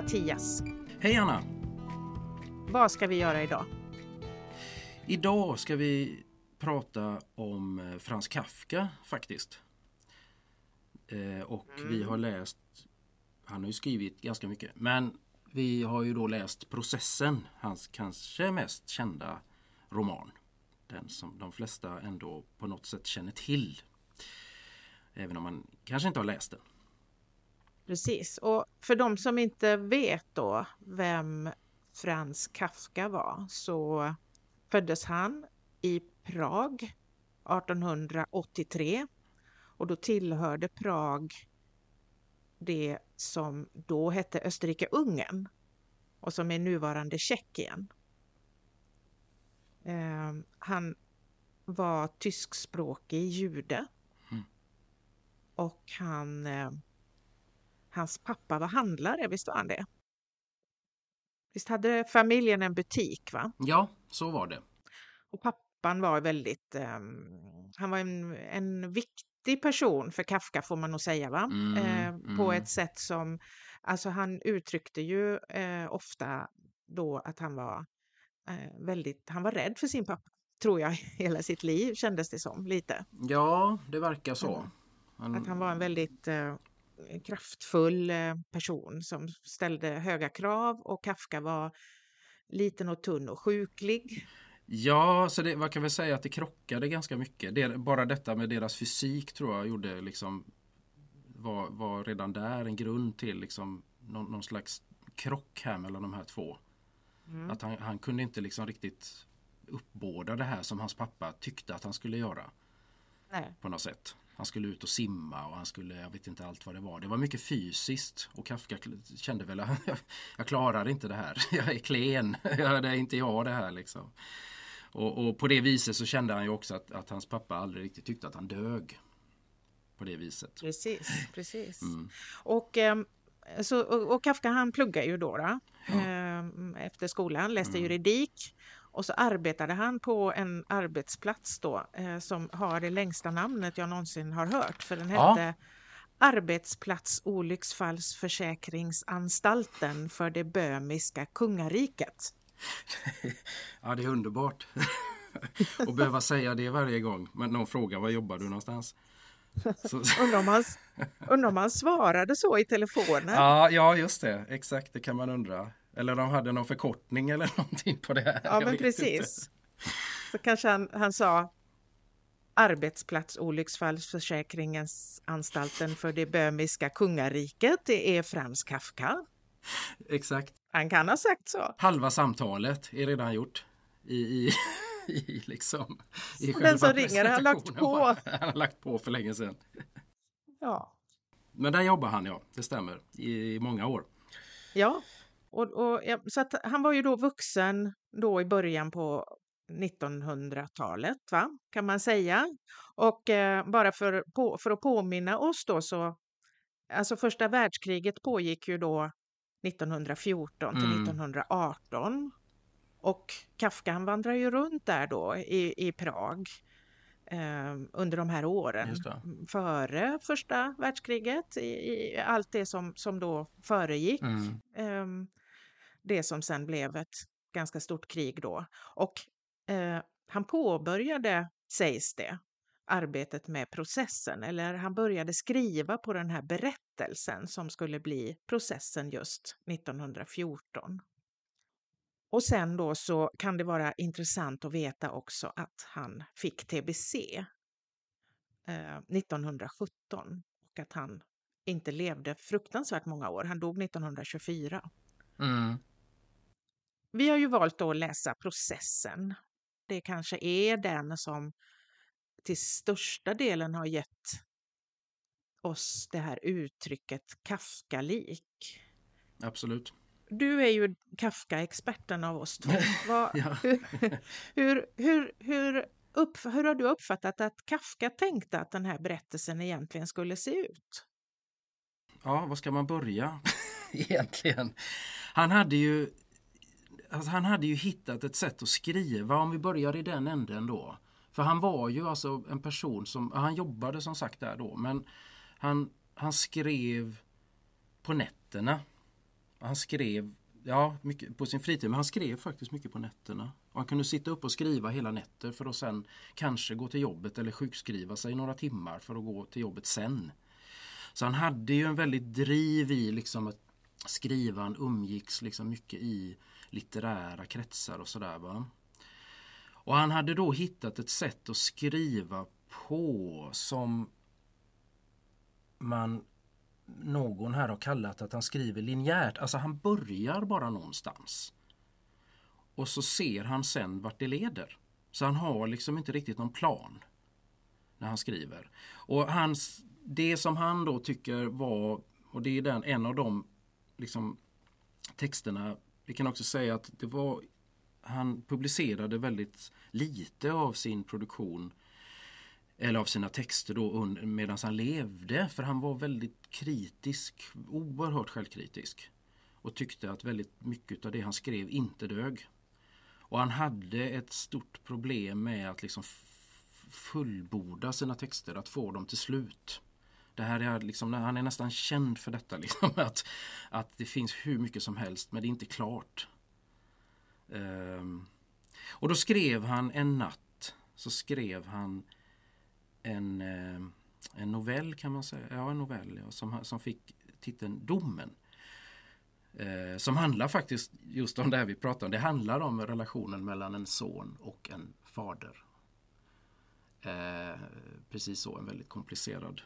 Hej Mattias! Hej Anna! Vad ska vi göra idag? Idag ska vi prata om eh, Frans Kafka faktiskt. Eh, och mm. vi har läst, han har ju skrivit ganska mycket, men vi har ju då läst Processen, hans kanske mest kända roman. Den som de flesta ändå på något sätt känner till. Även om man kanske inte har läst den. Precis, och för de som inte vet då vem Frans Kafka var så föddes han i Prag 1883 och då tillhörde Prag det som då hette Österrike-Ungern och som är nuvarande Tjeckien. Eh, han var tyskspråkig jude mm. och han, eh, hans pappa var handlare, visst var han det? Visst hade familjen en butik? va? Ja, så var det. Och pappan var väldigt, um, han var en, en viktig person för Kafka får man nog säga, va? Mm, eh, mm. På ett sätt som, alltså han uttryckte ju eh, ofta då att han var eh, väldigt, han var rädd för sin pappa, tror jag, hela sitt liv kändes det som lite. Ja, det verkar så. Han... Att han var en väldigt eh, kraftfull eh, person som ställde höga krav och Kafka var liten och tunn och sjuklig. Ja, så det, man kan väl säga att det krockade ganska mycket. Det, bara detta med deras fysik tror jag gjorde liksom var, var redan där en grund till liksom någon, någon slags krock här mellan de här två. Mm. Att han, han, kunde inte liksom riktigt uppbåda det här som hans pappa tyckte att han skulle göra. Nej. På något sätt. Han skulle ut och simma och han skulle, jag vet inte allt vad det var. Det var mycket fysiskt och Kafka kände väl att jag klarar inte det här. Jag är klen, det är inte jag det här liksom. Och, och, på det viset så kände han ju också att, att, hans pappa aldrig riktigt tyckte att han dög. På det viset. Precis, precis. Mm. Och, ehm, så, och, och, Kafka han pluggar ju då, då ja. Ehm, efter skolan, läste mm. juridik och så arbetade han på en arbetsplats då eh, som har det längsta namnet jag någonsin har hört. För den hette ja. Arbetsplatsolycksfallsförsäkringsanstalten för det bömiska kungariket. ja, det är underbart att behöva säga det varje gång. Men någon frågar var jobbar du någonstans? undrar, om han, undrar om han svarade så i telefonen? Ja, ja, just det. Exakt, det kan man undra. Eller de hade någon förkortning eller någonting på det här. Ja, men precis. Inte. Så kanske han, han sa arbetsplatsolycksfallsförsäkringens anstalten för det böhmiska kungariket. Det är Frans Kafka. Exakt. Han kan ha sagt så. Halva samtalet är redan gjort. I, i, i liksom, i Den som ringer har lagt på. Han har lagt på för länge sedan. Ja. Men där jobbar han ja, det stämmer. I, i många år. Ja, och, och, så att han var ju då vuxen då i början på 1900-talet, va? kan man säga. Och eh, bara för, på, för att påminna oss då så, alltså första världskriget pågick ju då 1914 till mm. 1918. Och Kafka han vandrar ju runt där då i, i Prag eh, under de här åren före första världskriget, i, i, allt det som, som då föregick. Mm. Eh, det som sen blev ett ganska stort krig då. Och eh, han påbörjade, sägs det, arbetet med processen, eller han började skriva på den här berättelsen som skulle bli processen just 1914. Och sen då så kan det vara intressant att veta också att han fick tbc eh, 1917 och att han inte levde fruktansvärt många år. Han dog 1924. Mm. Vi har ju valt att läsa processen. Det kanske är den som till största delen har gett oss det här uttrycket Kafka-lik. Absolut. Du är ju Kafka-experten av oss två. Vad, hur, hur, hur, hur, upp, hur har du uppfattat att Kafka tänkte att den här berättelsen egentligen skulle se ut? Ja, var ska man börja egentligen? Han hade ju alltså han hade ju hittat ett sätt att skriva om vi börjar i den änden då. För han var ju alltså en person som, han jobbade som sagt där då men han, han skrev på nätterna. Han skrev ja, mycket på sin fritid men han skrev faktiskt mycket på nätterna. Och han kunde sitta upp och skriva hela nätter för att sen kanske gå till jobbet eller sjukskriva sig några timmar för att gå till jobbet sen. Så han hade ju en väldigt driv i liksom att skriva, han umgicks liksom mycket i litterära kretsar och sådär. Och han hade då hittat ett sätt att skriva på som man någon här har kallat att han skriver linjärt. Alltså han börjar bara någonstans. Och så ser han sen vart det leder. Så han har liksom inte riktigt någon plan när han skriver. Och hans, det som han då tycker var, och det är den, en av de liksom, texterna, vi kan också säga att det var, han publicerade väldigt lite av sin produktion eller av sina texter då medan han levde. För han var väldigt kritisk, oerhört självkritisk. Och tyckte att väldigt mycket av det han skrev inte dög. Och han hade ett stort problem med att liksom fullborda sina texter, att få dem till slut. Det här är liksom, han är nästan känd för detta, liksom, att, att det finns hur mycket som helst men det är inte klart. Um, och då skrev han en natt, så skrev han en, ehm, en novell kan man säga, ja en novell ja, som, som fick titeln Domen. Eh, som handlar faktiskt just om det här vi pratar om. Det handlar om relationen mellan en son och en fader. Eh, precis så, en väldigt komplicerad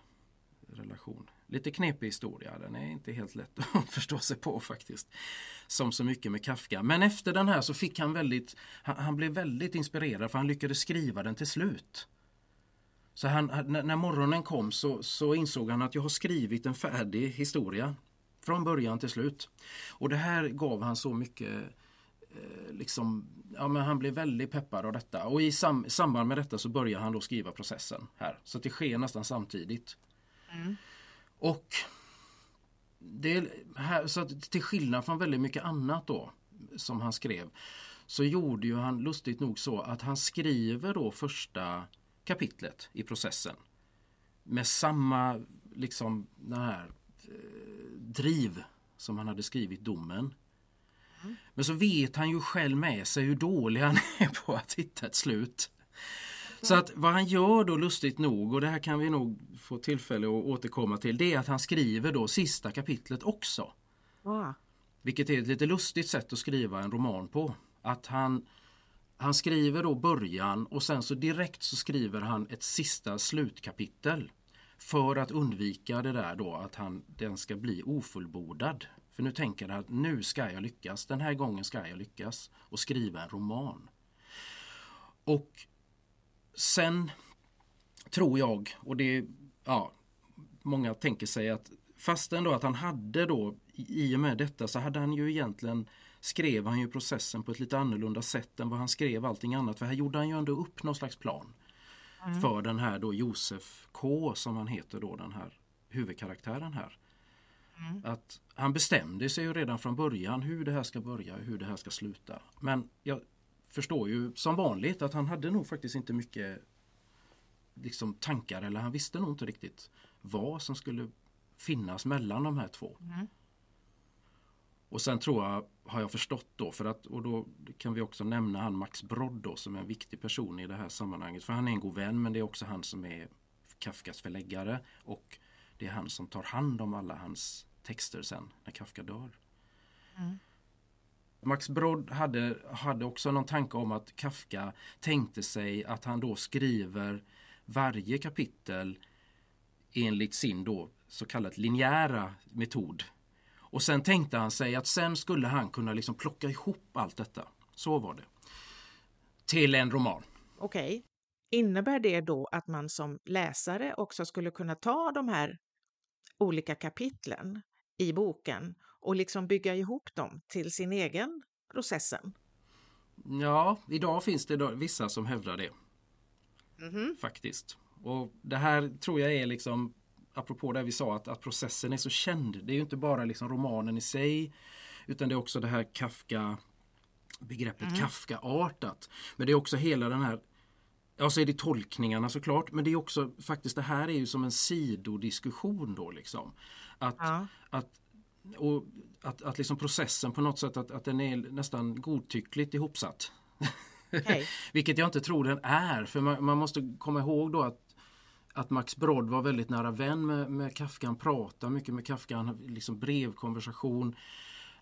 relation. Lite knepig historia, den är inte helt lätt att förstå sig på faktiskt. Som så mycket med Kafka. Men efter den här så fick han väldigt, han, han blev väldigt inspirerad för han lyckades skriva den till slut. Så han, när morgonen kom så, så insåg han att jag har skrivit en färdig historia. Från början till slut. Och det här gav han så mycket eh, liksom, ja, men han blev väldigt peppad av detta. Och i sam, samband med detta så börjar han då skriva processen här. Så det sker nästan samtidigt. Mm. Och det här, så att till skillnad från väldigt mycket annat då som han skrev så gjorde ju han lustigt nog så att han skriver då första kapitlet i processen. Med samma liksom den här eh, driv som han hade skrivit domen. Mm. Men så vet han ju själv med sig hur dålig han är på att hitta ett slut. Så att vad han gör då lustigt nog, och det här kan vi nog få tillfälle att återkomma till, det är att han skriver då sista kapitlet också. Mm. Vilket är ett lite lustigt sätt att skriva en roman på. Att han han skriver då början och sen så direkt så skriver han ett sista slutkapitel. För att undvika det där då att han, den ska bli ofullbordad. För nu tänker han att nu ska jag lyckas, den här gången ska jag lyckas och skriva en roman. Och sen tror jag, och det ja, många tänker sig att fastän då att han hade då i och med detta så hade han ju egentligen skrev han ju processen på ett lite annorlunda sätt än vad han skrev allting annat. För här gjorde han ju ändå upp någon slags plan. Mm. För den här då Josef K som han heter då den här huvudkaraktären här. Mm. Att han bestämde sig ju redan från början hur det här ska börja och hur det här ska sluta. Men jag förstår ju som vanligt att han hade nog faktiskt inte mycket liksom tankar eller han visste nog inte riktigt vad som skulle finnas mellan de här två. Mm. Och sen tror jag, har jag förstått då, för att, och då kan vi också nämna han Max Brodd då, som är en viktig person i det här sammanhanget. För han är en god vän men det är också han som är Kafkas förläggare och det är han som tar hand om alla hans texter sen när Kafka dör. Mm. Max Brod hade, hade också någon tanke om att Kafka tänkte sig att han då skriver varje kapitel enligt sin då så kallat linjära metod och sen tänkte han sig att sen skulle han kunna liksom plocka ihop allt detta. Så var det. Till en roman. Okej. Okay. Innebär det då att man som läsare också skulle kunna ta de här olika kapitlen i boken och liksom bygga ihop dem till sin egen processen? Ja, idag finns det vissa som hävdar det. Mm -hmm. Faktiskt. Och det här tror jag är liksom apropå det vi sa att, att processen är så känd. Det är ju inte bara liksom romanen i sig utan det är också det här Kafka begreppet mm. Kafka-artat. Men det är också hela den här Ja, så är det tolkningarna såklart, men det är också faktiskt det här är ju som en sidodiskussion då liksom. Att, ja. att, och att, att liksom processen på något sätt att, att den är nästan godtyckligt ihopsatt. Okay. Vilket jag inte tror den är. För man, man, måste komma ihåg då att, att Max Brod var väldigt nära vän med, med Kafka. Han pratade mycket med Kafka. Han liksom brevkonversation.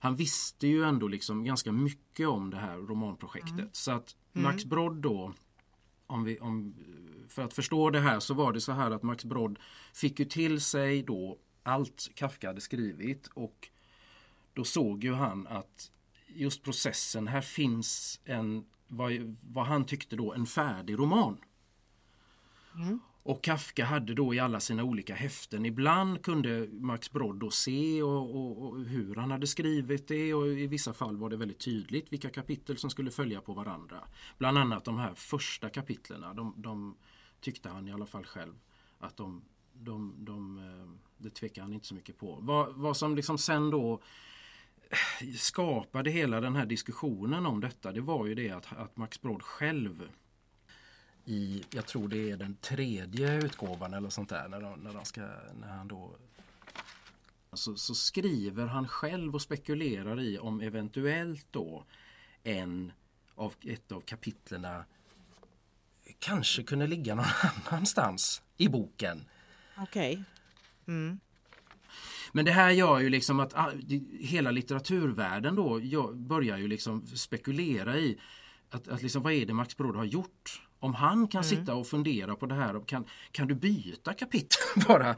Han visste ju ändå liksom ganska mycket om det här romanprojektet. Mm. Så att Max mm. Brod då om vi, om, för att förstå det här så var det så här att Max Brod fick ju till sig då allt Kafka hade skrivit och då såg ju han att just processen, här finns en, vad, vad han tyckte då, en färdig roman. Mm. Och Kafka hade då i alla sina olika häften, ibland kunde Max Brod då se och, och, och, hur han hade skrivit det och i vissa fall var det väldigt tydligt vilka kapitel som skulle följa på varandra. Bland annat de här första kapitlerna, de, de tyckte han i alla fall själv att de, de, de, eh, det tvekar han inte så mycket på. Vad, vad som liksom sen då eh, skapade hela den här diskussionen om detta det var ju det att, att Max Brod själv i, jag tror det är den tredje utgåvan eller sånt där när, de, när, de ska, när han då så, så, skriver han själv och spekulerar i om eventuellt då en av ett av kapitlerna kanske kunde ligga någon annanstans i boken. Okej. Okay. Mm. Men det här gör ju liksom att ah, hela litteraturvärlden då börjar ju liksom spekulera i att, att liksom, vad är det Max Brod har gjort? Om han kan mm. sitta och fundera på det här, och kan, kan du byta kapitel bara?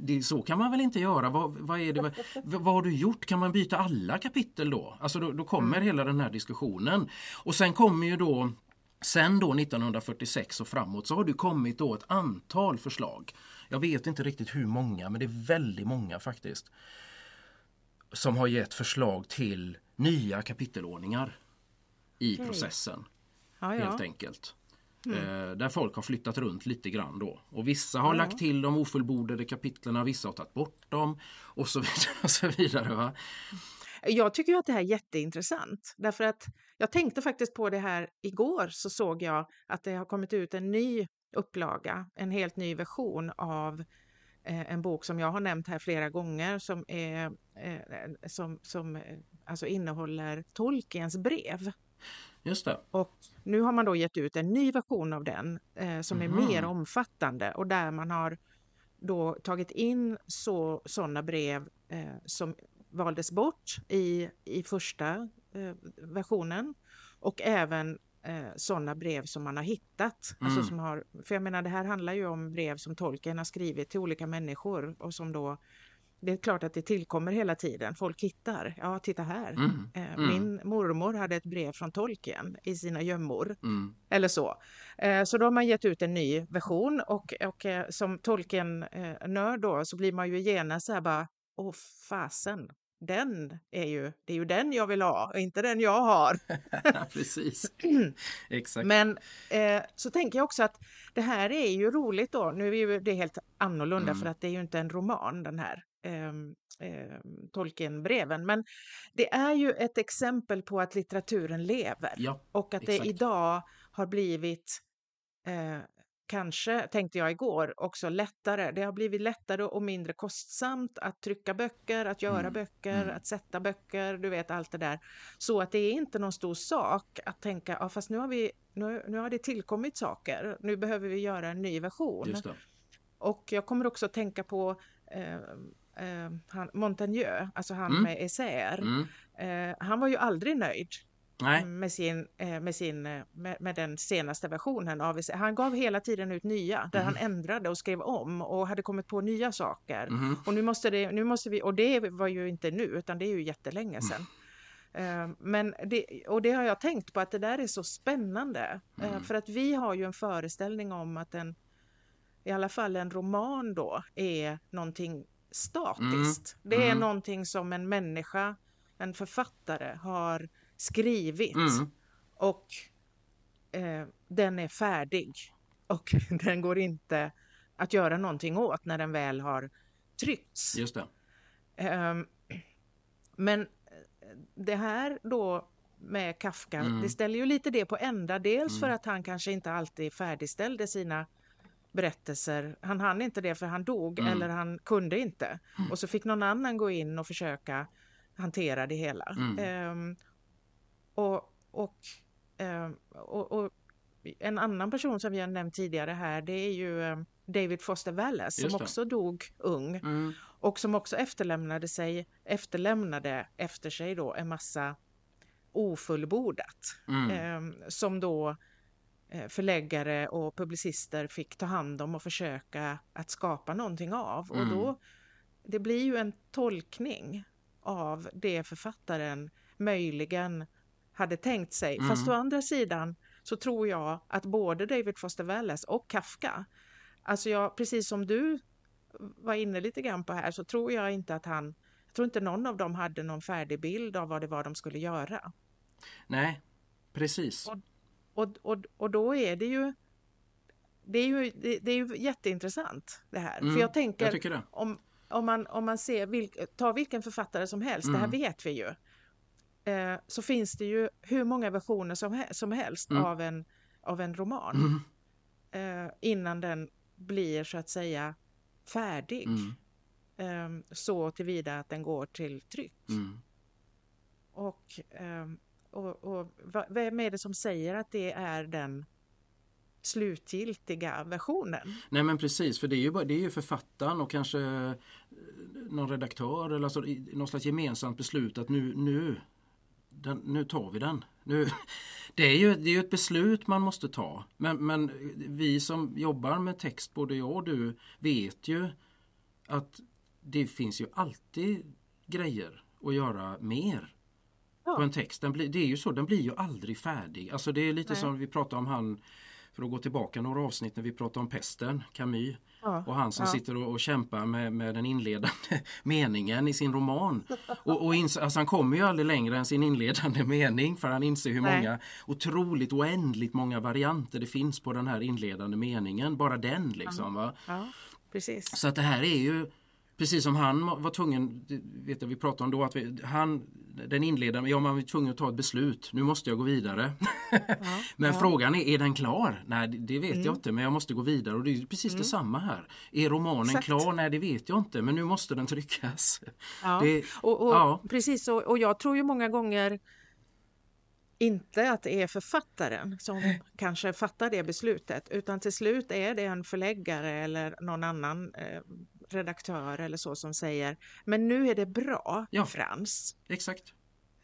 Det, så kan man väl inte göra? Vad, vad, är det, vad, vad har du gjort? Kan man byta alla kapitel då? Alltså då, då kommer mm. hela den här diskussionen. Och sen kommer ju då Sen då 1946 och framåt så har det kommit då ett antal förslag. Jag vet inte riktigt hur många men det är väldigt många faktiskt. Som har gett förslag till nya kapitelordningar i okay. processen. Ja, ja. Helt enkelt. Mm. Eh, där folk har flyttat runt lite grann då. Och vissa har ja. lagt till de ofullbordade kapitlerna, vissa har tagit bort dem och så vidare. Och så vidare va? Jag tycker att det här är jätteintressant därför att jag tänkte faktiskt på det här igår så såg jag att det har kommit ut en ny upplaga, en helt ny version av eh, en bok som jag har nämnt här flera gånger som, är, eh, som, som eh, alltså innehåller Tolkiens brev. Just det. Och nu har man då gett ut en ny version av den eh, som är mm. mer omfattande och där man har då tagit in så, sådana brev eh, som valdes bort i, i första eh, versionen och även eh, sådana brev som man har hittat. Alltså mm. Alltså som har, för jag menar det här handlar ju om brev som tolken har skrivit till olika människor och som då det är klart att det tillkommer hela tiden. Folk hittar. Ja, titta här. Mm, eh, mm. Min mormor hade ett brev från tolken i sina gömmor. Mm. Eller så. Eh, så då har man gett ut en ny version och, och eh, som tolken-nörd då så blir man ju genast så här bara Åh fasen, den är ju, det är ju den jag vill ha och inte den jag har. Precis. Exakt. Men eh, så tänker jag också att det här är ju roligt då. Nu är ju det helt annorlunda mm. för att det är ju inte en roman den här eh, eh, Tolkienbreven. Men det är ju ett exempel på att litteraturen lever ja, och att exakt. det idag har blivit eh, kanske, tänkte jag igår, också lättare. Det har blivit lättare och mindre kostsamt att trycka böcker, att göra mm. böcker, mm. att sätta böcker, du vet allt det där. Så att det är inte någon stor sak att tänka, ja fast nu har, vi, nu, nu har det tillkommit saker, nu behöver vi göra en ny version. Och jag kommer också att tänka på eh, eh, han, Montaigne, alltså han mm. med essäer. Mm. Eh, han var ju aldrig nöjd Nej. med, sin, eh, med, sin, eh, med, med, den senaste versionen av Han gav hela tiden ut nya där mm. han ändrade och skrev om och hade kommit på nya saker. Mm. Och nu måste, det, nu måste vi, och det var ju inte nu utan det är ju jättelänge sedan. Mm. Men det, och det har jag tänkt på att det där är så spännande. Mm. För att vi har ju en föreställning om att en, i alla fall en roman då, är någonting statiskt. Mm. Det är mm. någonting som en människa, en författare har skrivit mm. och eh, den är färdig och den går inte att göra någonting åt när den väl har tryckts. Just det. Eh, men det här då med Kafka, mm. det ställer ju lite det på ända. Dels mm. för att han kanske inte alltid färdigställde sina berättelser. Han hann inte det för han dog mm. eller han kunde inte. Mm. Och så fick någon annan gå in och försöka hantera det hela. Mm. Ehm, och, och, ehm, och, och en annan person som vi har nämnt tidigare här det är ju ehm, David Foster Wallace som också dog ung Mm. och som också efterlämnade, sig, efterlämnade efter sig då en massa ofullbordat Mm. ehm, som då eh, förläggare och publicister fick ta hand om och försöka att skapa någonting av. Och Mm. då, det blir ju en tolkning av det författaren möjligen hade tänkt sig. Mm. Fast å andra sidan så tror jag att både David Foster Wallace och Kafka, alltså jag, precis som du var inne lite grann på här, så tror jag inte att han, jag tror inte någon av dem hade någon färdig bild av vad det var de skulle göra. Nej, precis. Och- Och, och, och då är det ju det är ju, det, det är ju jätteintressant det här. Mm, För jag tänker, Jag om, om, man, om man ser, vilk, ta vilken författare som helst, det här Mm. vet vi ju. Eh, så finns det ju hur många versioner som, som helst Mm. av, en, av en roman. Mm. Eh, innan den blir så att säga färdig. Mm. Eh, så tillvida att den går till tryck. Mm. Och, ehm, och, och va- vem är det som säger att det är den slutgiltiga versionen? Nej men precis, för det är ju, bara, det är ju författaren och kanske eh, någon redaktör eller alltså, något slags gemensamt beslut att nu, nu, den, nu tar vi den. Nu, det är ju det är ju ett beslut man måste ta. Men, men vi som jobbar med text, både jag och du, vet ju att det finns ju alltid grejer att göra mer Ja. på en text. Den blir, det är ju så, den blir ju aldrig färdig. Alltså det är lite Nej. som vi pratade om han, för att gå tillbaka några avsnitt när vi pratade om pesten, Camus. Ja, Och han som ja. sitter och, och kämpar med, med den inledande meningen i sin roman. Och, och ins- alltså han kommer ju aldrig längre än sin inledande mening för han inser hur Nej. många otroligt oändligt många varianter det finns på den här inledande meningen. Bara den liksom. Ja, precis. Så att det här är ju Precis som han var tvungen, vet jag vi pratade om då, att vi, han, den inledande, ja man var tvungen att ta ett beslut, nu måste jag gå vidare. men ja. frågan är, är den klar? Nej det- vet Mm. jag inte men jag måste gå vidare och det är precis detsamma här. Är romanen Exakt. klar? Nej det vet jag inte men nu måste den tryckas. Ja. Det, Och, och, ja. Precis, och, och jag tror ju många gånger inte att det är författaren som kanske fattar det beslutet utan till slut är det en förläggare eller någon annan eh, redaktör eller så som säger men nu är det bra Ja. Frans. Exakt.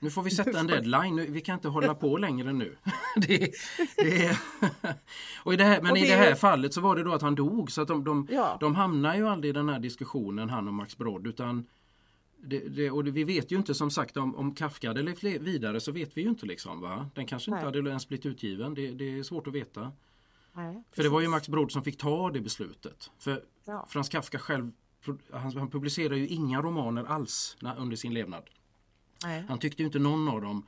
Nu får vi sätta en deadline, vi kan inte hålla på längre nu. det, det och i det här, men Och i det det är- här fallet så var det då att han dog så att de, de, Ja. de hamnar ju aldrig i den här diskussionen han och Max Brodd utan det, det, och det, vi vet ju inte som sagt om, om Kafka eller fler, vidare så vet vi ju inte liksom va. Den kanske inte Nej. hade ens blivit utgiven, det, det är svårt att veta. Nej, För det var ju. Max Brodd som fick ta det beslutet. För Ja. Frans Kafka själv, han, han publicerar ju inga romaner alls när, under sin levnad. Nej. Han tyckte inte någon av dem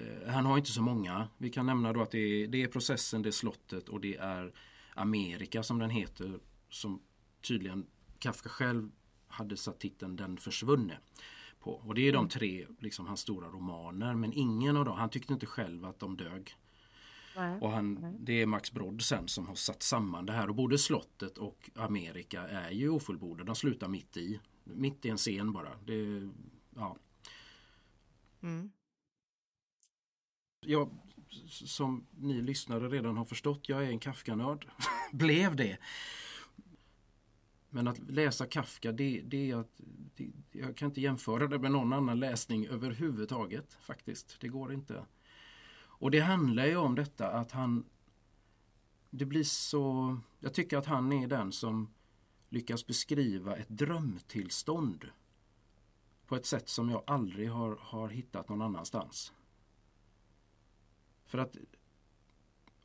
eh, Han har inte så många. Vi kan nämna då att det är, det är processen, det är slottet och det är Amerika som den heter. Som tydligen Kafka själv hade satt titeln Den försvunne. På. Och det är de tre, liksom hans stora romaner. Men ingen av dem, han tyckte inte själv att de dög. Nej. Och han, det är Max Brodd sen som har satt samman det här. Och både slottet och Amerika är ju ofullbordade. De slutar mitt i. Mitt i en scen bara. Det, ja. Mm. jag, som ni lyssnare redan har förstått, jag är en Kafka-nörd. Blev det. Men att läsa Kafka, det, det är att det, jag kan inte jämföra det med någon annan läsning överhuvudtaget faktiskt. Det går inte. Och det handlar ju om detta att han det blir så Jag tycker att han är den som lyckas beskriva ett drömtillstånd på ett sätt som jag aldrig har, har hittat någon annanstans. För att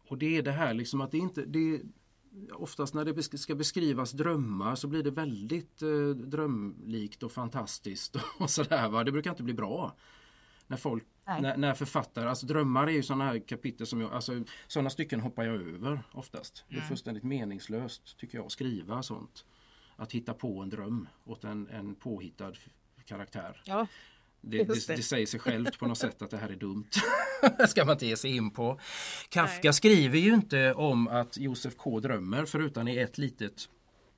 och det är det här liksom att det inte det Oftast när det ska beskrivas drömmar så blir det väldigt eh, drömlikt och fantastiskt och sådär va. Det brukar inte bli bra. När folk, när, när författare, alltså drömmar är ju sådana här kapitel som jag, alltså sådana stycken hoppar jag över oftast. Det är Mm. fullständigt meningslöst tycker jag att skriva sånt. Att hitta på en dröm åt en, en påhittad karaktär. Ja, Det, det. det. det säger sig självt på något sätt att det här är dumt. det ska man inte ge sig in på. Kafka Nej. skriver ju inte om att Josef K drömmer förutom i ett litet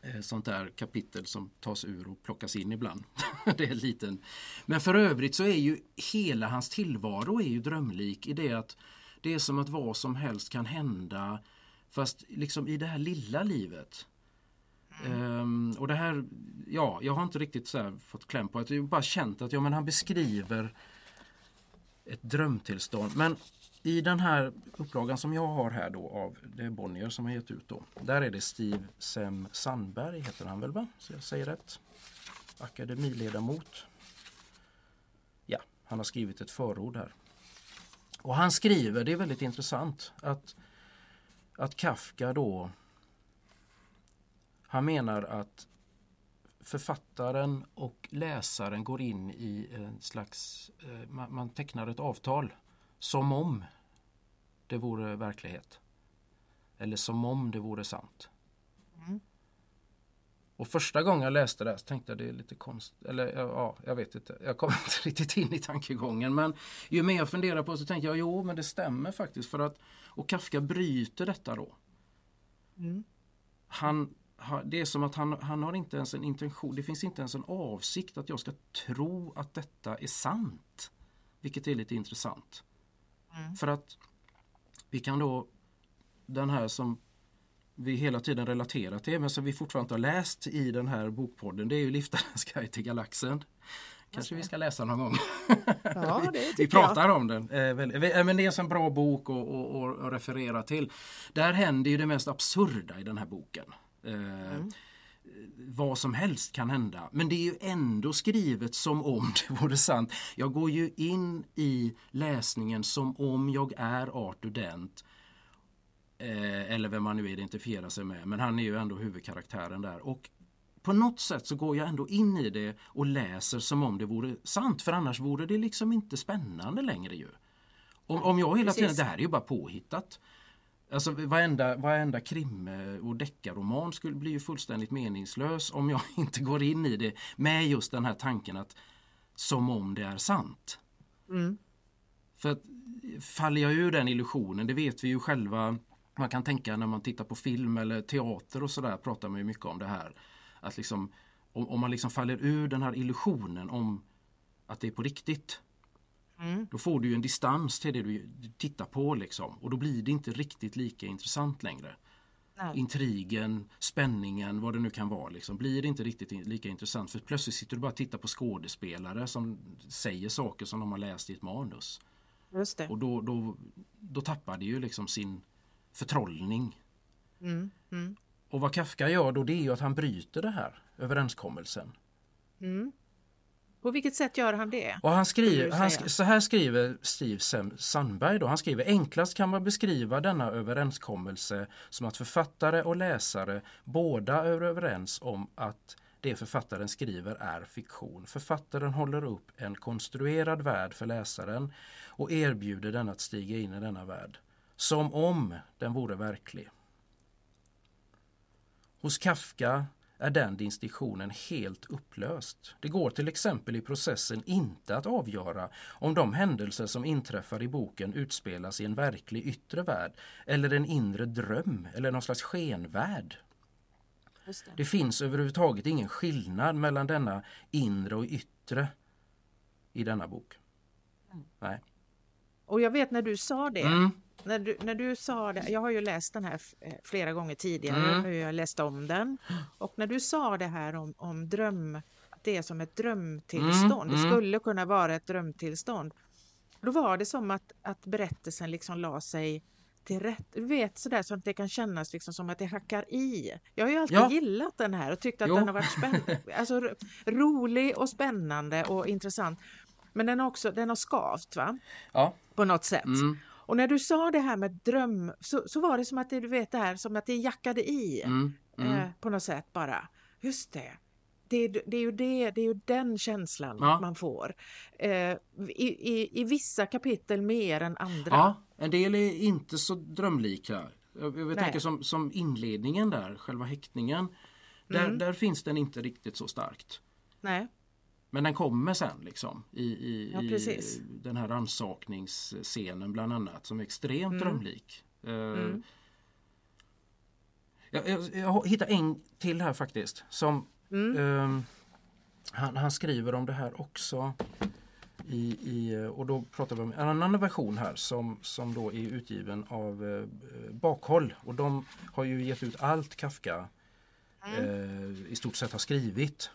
Eh, sånt där kapitel som tas ur och plockas in ibland. det är liten. Men för övrigt så är ju hela hans tillvaro är ju drömlik i det att det är som att vad som helst kan hända fast liksom i det här lilla livet. Um, och det här, ja, jag har inte riktigt så fått kläm på det, jag har bara känt att ja, men han beskriver ett drömtillstånd. Men i den här upplagan som jag har här då av det är Bonnier som har gett ut då. Där är det Steve Sem Sandberg heter han väl va? Så jag säger rätt. Akademiledamot. Ja, han har skrivit ett förord här. Och han skriver, det är väldigt intressant, att, att Kafka då han menar att författaren och läsaren går in i en slags, eh, man tecknar ett avtal som om det vore verklighet. Eller som om det vore sant. Mm. Och första gången jag läste det så tänkte jag det är lite konstigt. Eller ja, jag vet inte. Jag kom inte riktigt in i tankegången. Men ju mer jag funderar på så tänkte jag jo men det stämmer faktiskt. för att Och Kafka bryter detta då. Mm. Han, det är som att han, han har inte ens en intention, det finns inte ens en avsikt att jag ska tro att detta är sant. Vilket är lite intressant. Mm. För att vi kan då, den här som vi hela tiden relaterar till men som vi fortfarande inte har läst i den här bokpodden det är ju Liftarens guide till galaxen. Kanske vi ska läsa någon gång. Ja, vi pratar jag. om den. Eh, men det är en sån bra bok att, att referera till. Där händer ju det mest absurda i den här boken. Eh, mm. Vad som helst kan hända. Men det är ju ändå skrivet som om det vore sant. Jag går ju in i läsningen som om jag är Arthur Dent. Eh, eller vem man nu identifierar sig med. Men han är ju ändå huvudkaraktären där. Och på något sätt så går jag ändå in i det och läser som om det vore sant. För annars vore det liksom inte spännande längre ju. Om, om jag hela tiden, det här är ju bara påhittat. Alltså varenda, varenda krim och deckarroman skulle bli ju fullständigt meningslös om jag inte går in i det med just den här tanken att som om det är sant. Mm. För att faller jag ur den illusionen, det vet vi ju själva man kan tänka när man tittar på film eller teater och sådär pratar man ju mycket om det här. Att liksom, om, om man liksom faller ur den här illusionen om att det är på riktigt Mm. Då får du en distans till det du tittar på liksom. och då blir det inte riktigt lika intressant längre. Nej. Intrigen, spänningen, vad det nu kan vara liksom, blir inte riktigt lika intressant för plötsligt sitter du bara och tittar på skådespelare som säger saker som de har läst i ett manus. Och då, då, då tappar det ju liksom sin förtrollning. Mm. Mm. Och vad Kafka gör då det är ju att han bryter det här överenskommelsen. Mm. På vilket sätt gör han det? Och han skriver, han sk så här skriver Steve Sandberg. Då. Han skriver enklast kan man beskriva denna överenskommelse som att författare och läsare båda är överens om att det författaren skriver är fiktion. Författaren håller upp en konstruerad värld för läsaren och erbjuder den att stiga in i denna värld. Som om den vore verklig. Hos Kafka är den distinktionen helt upplöst. Det går till exempel i processen inte att avgöra om de händelser som inträffar i boken utspelas i en verklig yttre värld eller en inre dröm eller någon slags skenvärld. Det. det. finns överhuvudtaget ingen skillnad mellan denna inre och yttre i denna bok. Mm. Nej. Och jag vet när du sa det, mm. När, du, när du sa det, jag har ju läst den här eh, flera gånger tidigare, mm. nu har jag läst om den. Och när du sa det här om, om dröm, att det är som ett drömtillstånd, mm. det mm. skulle kunna vara ett drömtillstånd. Då var det som att, att berättelsen liksom la sig till rätt, du vet sådär så att det kan kännas liksom som att det hackar i. Jag har ju alltid ja. gillat den här och tyckt att jo. den har varit spännande, alltså rolig och spännande och intressant. Men den har också, den har skavt va? Ja. På något sätt. Mm. Och när du sa det här med dröm så, så var det som att det, du vet det här som att det jackade i mm. Mm. Eh, på något sätt bara. Just det. Det är, det är ju det, det är ju den känslan ja. man får. Eh, i, i, I vissa kapitel mer än andra. Ja, en del är inte så drömlika. Jag, jag tänker som, som inledningen där, själva häktningen. Där, mm. där finns den inte riktigt så starkt. Nej. Men den kommer sen liksom i, i, ja, i den här rannsakningsscenen bland annat som är extremt mm. drömlik. Uh, mm. Jag, jag, jag hittar en till här faktiskt. Som, Mm. ehm, han, han skriver om det här också. I, i, och då pratar vi om en annan version här som, som då är utgiven av eh, Bakhåll. Och de har ju gett ut allt Kafka eh, i stort sett har skrivit.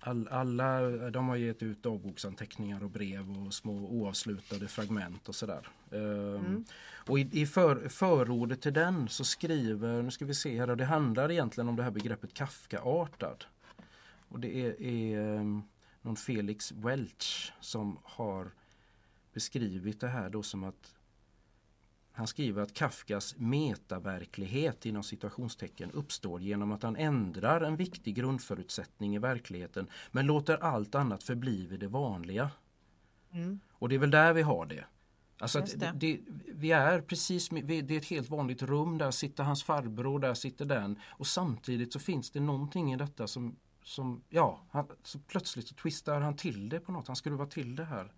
All, alla de har gett ut dagboksanteckningar och brev och små oavslutade fragment och sådär. Ehm, Och i, i för, förordet till den så skriver, nu ska vi se här, och det handlar egentligen om det här begreppet Kafka-artad. Och det är, är ehm, någon Felix Welch som har beskrivit det här då som att han skriver att Kafkas metaverklighet inom situationstecken uppstår genom att han ändrar en viktig grundförutsättning i verkligheten men låter allt annat förbli vid det vanliga. Mm. Och det är väl där vi har det. Alltså det. det. vi är precis, det är ett helt vanligt rum, där sitter hans farbror, där sitter den. Och samtidigt så finns det någonting i detta som, som ja, han, så plötsligt så twistar han till det på något, han skruvar till det här.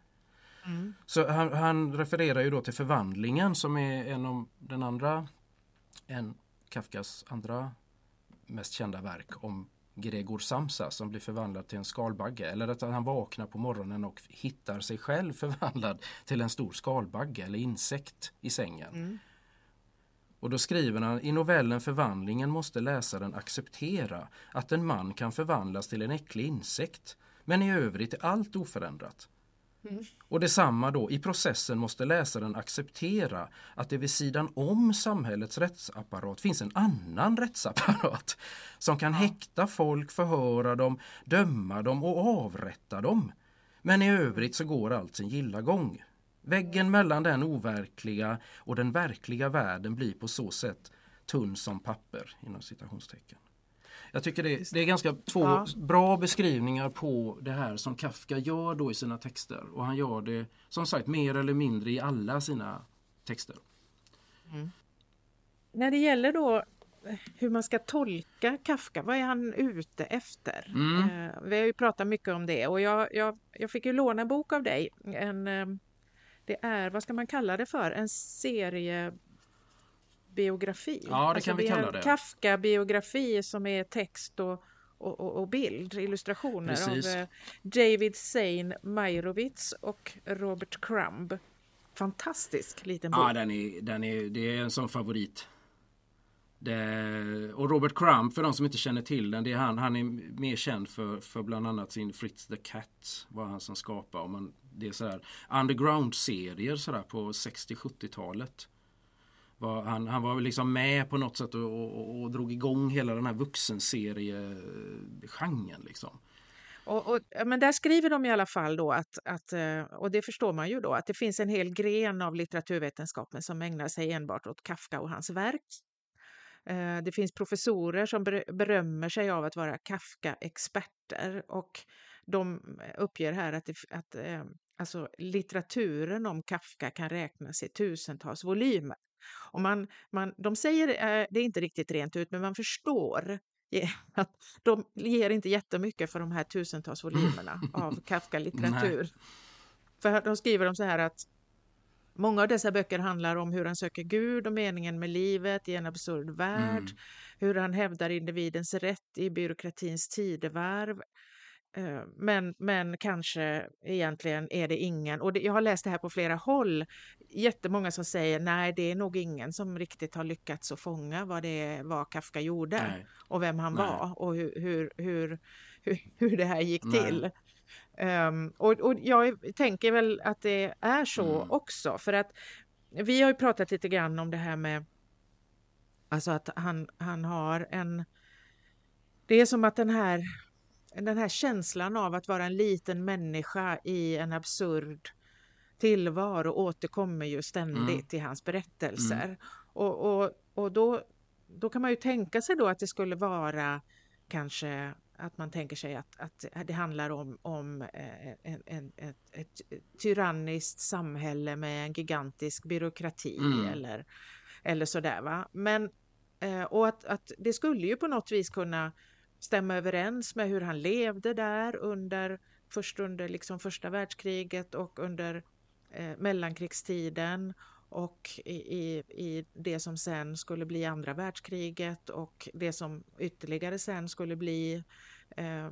Mm. Så han, han refererar ju då till förvandlingen som är en av den andra, en Kafkas andra mest kända verk om Gregor Samsa som blir förvandlad till en skalbagge. Eller att han vaknar på morgonen och hittar sig själv förvandlad till en stor skalbagge eller insekt i sängen. Mm. Och då skriver han i novellen Förvandlingen måste läsaren acceptera att en man kan förvandlas till en äcklig insekt. Men i övrigt är allt oförändrat. Mm. Och detsamma då, i processen måste läsaren acceptera att det vid sidan om samhällets rättsapparat finns en annan rättsapparat som kan häkta folk, förhöra dem, döma dem och avrätta dem. Men i övrigt så går allt sin gilla gång. Väggen mellan den overkliga och den verkliga världen blir på så sätt tunn som papper inom citationstecken. Jag tycker det, det är ganska två Ja. bra beskrivningar på det här som Kafka gör då i sina texter. Och han gör det som sagt mer eller mindre i alla sina texter. När det gäller då eh, hur man ska tolka Kafka, vad är han ute efter? Mm. Eh, vi har ju pratat mycket om det och jag, jag, jag fick ju låna en bok av dig. En, eh, det är, vad ska man kalla det för, en seriebiografi? Ja, det kan vi kalla det. Kafka-biografi som är text och, och, och, bild, illustrationer Precis. av eh, David Sein Meyerowitz och Robert Crumb. Fantastisk liten bok. Ja, den är, den är, det är en sån favorit. Det, och Robert Crumb, för de som inte känner till den, det är han, han är mer känd för, för bland annat sin Fritz the Cat. Var han som skapade. Och man, det är så här underground-serier så där på 60-70-talet. Var, han, han var liksom med på något sätt och, och, och, drog igång hela den här vuxenseriegenren. Liksom. Och, och, men där skriver de i alla fall då att, att, eh, och det förstår man ju då, att det finns en hel gren av litteraturvetenskapen som ägnar sig enbart åt Kafka och hans verk. Eh, det finns professorer som berömmer sig av att vara Kafka-experter och de uppger här att, det, att eh, alltså, litteraturen om Kafka kan räknas i tusentals volymer. Och man, man, de säger eh, det är inte riktigt rent ut, men man förstår att de ger inte jättemycket för de här tusentals volymerna av Kafka-litteratur. För de skriver de så här att många av dessa böcker handlar om hur han söker Gud och meningen med livet i en absurd värld, Mm. hur han hävdar individens rätt i byråkratins tidevarv. Eh, Men, men kanske egentligen är det ingen, och det, jag har läst det här på flera håll, jättemånga som säger nej det är nog ingen som riktigt har lyckats att fånga vad det var Kafka gjorde Nej. och vem han Nej. var och hur, hur, hur, hur, hur det här gick Nej. till. Ehm, och, och jag tänker väl att det är så Mm. också för att vi har ju pratat lite grann om det här med alltså att han, han har en det är som att den här den här känslan av att vara en liten människa i en absurd tillvaro återkommer ju ständigt i hans berättelser. Och, och, och då, då kan man ju tänka sig då att det skulle vara kanske att man tänker sig att, att det handlar om, om eh, en, en, ett, ett tyranniskt samhälle med en gigantisk byråkrati Mm. eller, eller sådär. Va? Men, eh, och att, att det skulle ju på något vis kunna stämma överens med hur han levde där under först under liksom första världskriget och under eh, mellankrigstiden och i, i, i det som sen skulle bli andra världskriget och det som ytterligare sen skulle bli eh,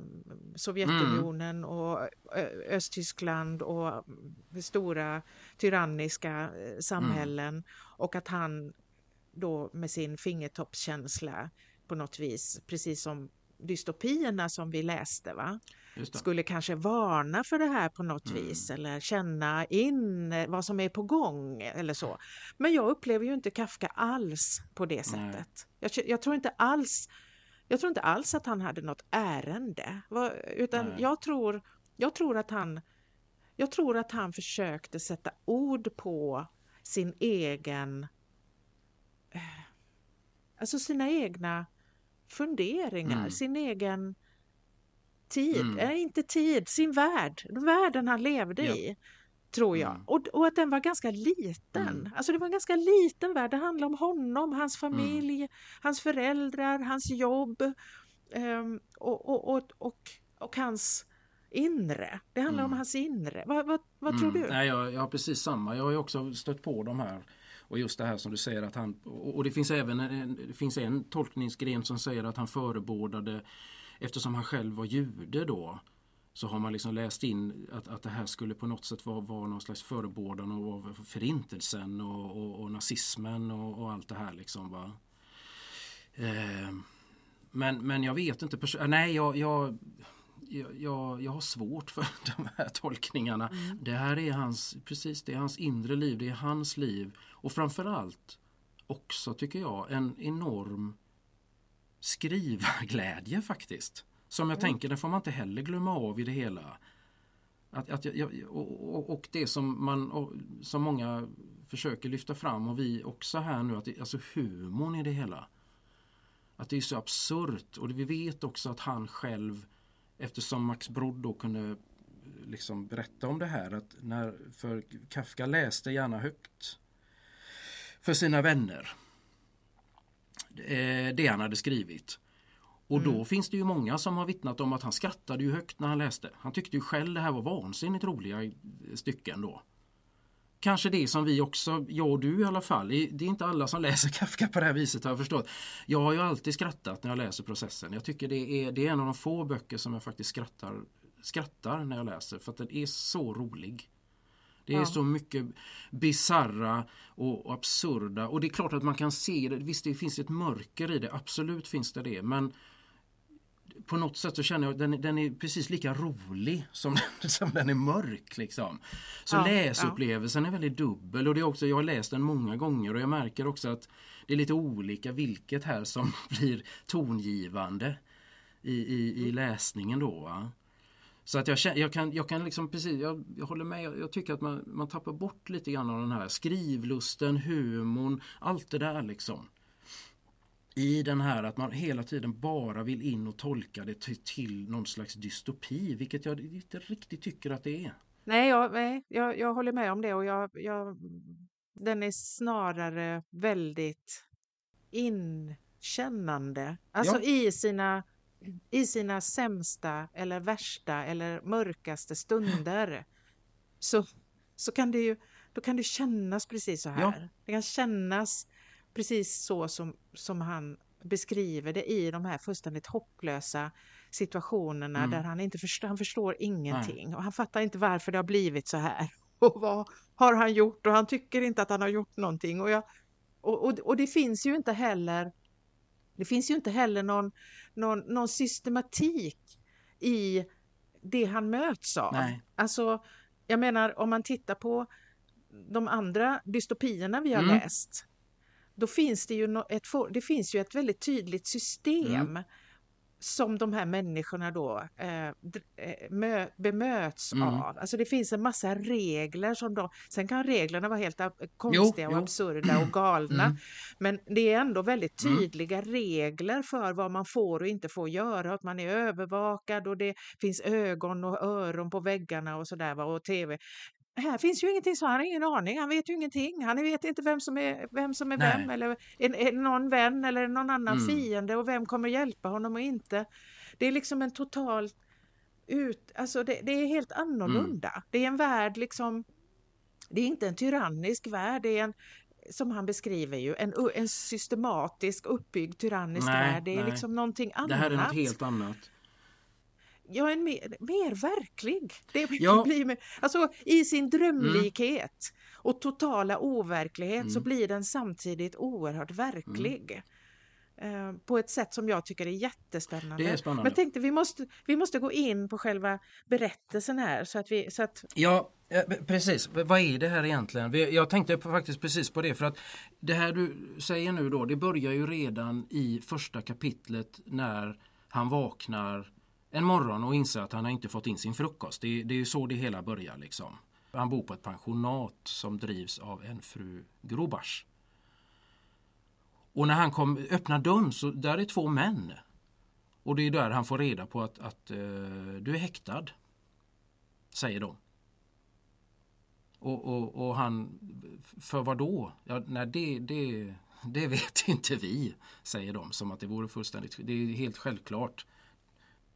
Sovjetunionen mm. och Östtyskland och stora tyranniska eh, samhällen mm. och att han då med sin fingertoppskänsla på något vis, precis som dystopierna som vi läste, va? skulle kanske varna för det här på något mm. vis eller känna in vad som är på gång eller så. Men jag upplever ju inte Kafka alls på det sättet. Jag, jag, tror inte alls jag tror inte alls att han hade något ärende, utan jag tror, jag tror att han jag tror att han försökte sätta ord på sin egen eh, alltså sina egna funderingar, mm. sin egen tid, mm. äh, inte tid, sin värld, världen han levde ja. i. Tror jag. Mm. Och, och, att den var ganska liten. Mm. Alltså det var en ganska liten värld. Det handlade om honom, hans mm. familj, hans föräldrar, hans jobb um, och, och, och, och, och hans inre. Det handlar om mm. hans inre. Vad, vad, vad tror mm. du? Nej, jag, jag har precis samma. Jag har ju också stött på de här och just det här som du säger att han och det finns även en, det finns en tolkningsgren som säger att han förebådade eftersom han själv var jude då så har man liksom läst in att, att det här skulle på något sätt vara, vara någon slags förebådan av förintelsen och, och, och nazismen och, och, allt det här liksom. Va? Eh, men, men jag vet inte. Nej, jag, jag, jag, jag har svårt för de här tolkningarna. Mm. Det här är hans, precis det är hans inre liv, det är hans liv. Och framförallt också tycker jag en enorm skrivarglädje faktiskt. Som jag mm. tänker, det får man inte heller glömma av i det hela. Att, att jag, och, och, det som, man, som många försöker lyfta fram och vi också här nu, att det, alltså humorn i det hela. Att det är så absurt och vi vet också att han själv eftersom Max Brod då kunde liksom berätta om det här att när, för Kafka läste gärna högt för sina vänner eh, det han hade skrivit. Och mm. då finns det ju många som har vittnat om att han skrattade ju högt när han läste. Han tyckte ju själv det här var vansinnigt roliga stycken då. Kanske det som vi också, jag och du i alla fall, det är inte alla som läser Kafka på det här viset har jag förstått. Jag har ju alltid skrattat när jag läser processen. Jag tycker det är, det är en av de få böcker som jag faktiskt skrattar, skrattar när jag läser för att den är så rolig. Det är ja. så mycket bizarra och, och absurda och det är klart att man kan se det. Visst det finns ett mörker i det, absolut finns det det men på något sätt så känner jag att den, den är precis lika rolig som, som den är mörk. Liksom. Så ja, läsupplevelsen ja. är väldigt dubbel och det är också, jag har läst den många gånger och jag märker också att det är lite olika vilket här som blir tongivande i, i, i mm. läsningen då. Va? Så att jag, jag, kan, jag kan liksom precis, jag, jag håller med, jag, jag, tycker att man, man tappar bort lite grann av den här skrivlusten, humorn, allt det där liksom. I den här att man hela tiden bara vill in och tolka det till, till någon slags dystopi, vilket jag inte riktigt tycker att det är. Nej, jag, nej, jag, jag håller med om det och jag, jag, den är snarare väldigt inkännande. Alltså ja. i sina i sina sämsta eller värsta eller mörkaste stunder så, så kan det ju då kan det kännas precis så här. Ja. Det kan kännas precis så som, som han beskriver det i de här fullständigt hopplösa situationerna mm. där han inte förstår, han förstår ingenting Nej. och han fattar inte varför det har blivit så här. Och vad har han gjort? Och han tycker inte att han har gjort någonting. Och, jag, och, och, och det finns ju inte heller det finns ju inte heller någon, någon, någon systematik i det han möts av. Nej. Alltså, jag menar om man tittar på de andra dystopierna vi har mm. läst, då finns det ju ett, det finns ju ett väldigt tydligt system mm som de här människorna då eh, eh bemöts mm. av. Alltså det finns en massa regler som de, sen kan reglerna vara helt konstiga jo, och jo. absurda och galna. Mm. Men det är ändå väldigt mm. tydliga mm. regler för vad man får och inte får göra, att man är övervakad och det finns ögon och öron på väggarna och sådär och tv här finns ju ingenting så han har ingen aning, han vet ju ingenting. Han vet inte vem som är vem, som är vem eller är, är någon vän eller någon annan mm. fiende och vem kommer hjälpa honom och inte. Det är liksom en total ut, alltså det, det är helt annorlunda. Mm. Det är en värld liksom det är inte en tyrannisk värld, det är en, som han beskriver ju, en, en systematisk uppbyggd tyrannisk nej, värld. Det är nej. liksom någonting annat. Det här är något helt annat. Ja, en mer, mer verklig. Det ja. blir med, alltså, I sin drömlikhet mm. och totala overklighet mm. så blir den samtidigt oerhört verklig. Mm. Eh, på ett sätt som jag tycker är jättespännande. Det är spännande. Men jag tänkte vi måste, vi måste gå in på själva berättelsen här så att vi... Så att... Ja, precis. Vad är det här egentligen? Jag tänkte faktiskt precis på det för att det här du säger nu då, det börjar ju redan i första kapitlet när han vaknar en morgon och inser att han har inte fått in sin frukost. Det, det är ju så det hela börjar liksom. Han bor på ett pensionat som drivs av en fru Grobars. Och när han kom, öppnar dörren så där är två män. Och det är där han får reda på att, att uh, du är häktad. Säger de. Och, och, och han, för vad då? Ja, nej, det, det, det vet inte vi, säger de. Som att det vore fullständigt, det är helt självklart.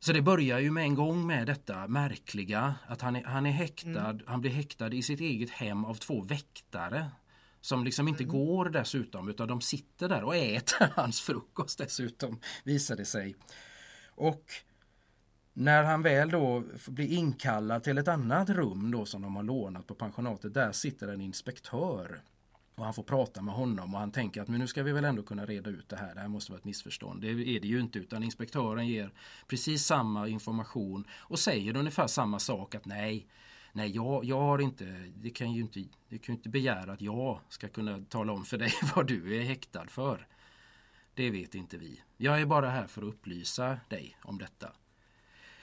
Så det börjar ju med en gång med detta märkliga att han är, han är häktad, mm. han blir häktad i sitt eget hem av två väktare som liksom inte mm. går dessutom utan de sitter där och äter hans frukost dessutom visar det sig. Och när han väl då blir inkallad till ett annat rum då som de har lånat på pensionatet, där sitter en inspektör. Och han får prata med honom och han tänker att men nu ska vi väl ändå kunna reda ut det här. Det här måste vara ett missförstånd. Det är det ju inte utan inspektören ger precis samma information och säger ungefär samma sak att nej, nej jag, jag har inte, det kan ju inte, det kan ju inte begära att jag ska kunna tala om för dig vad du är häktad för. Det vet inte vi. Jag är bara här för att upplysa dig om detta.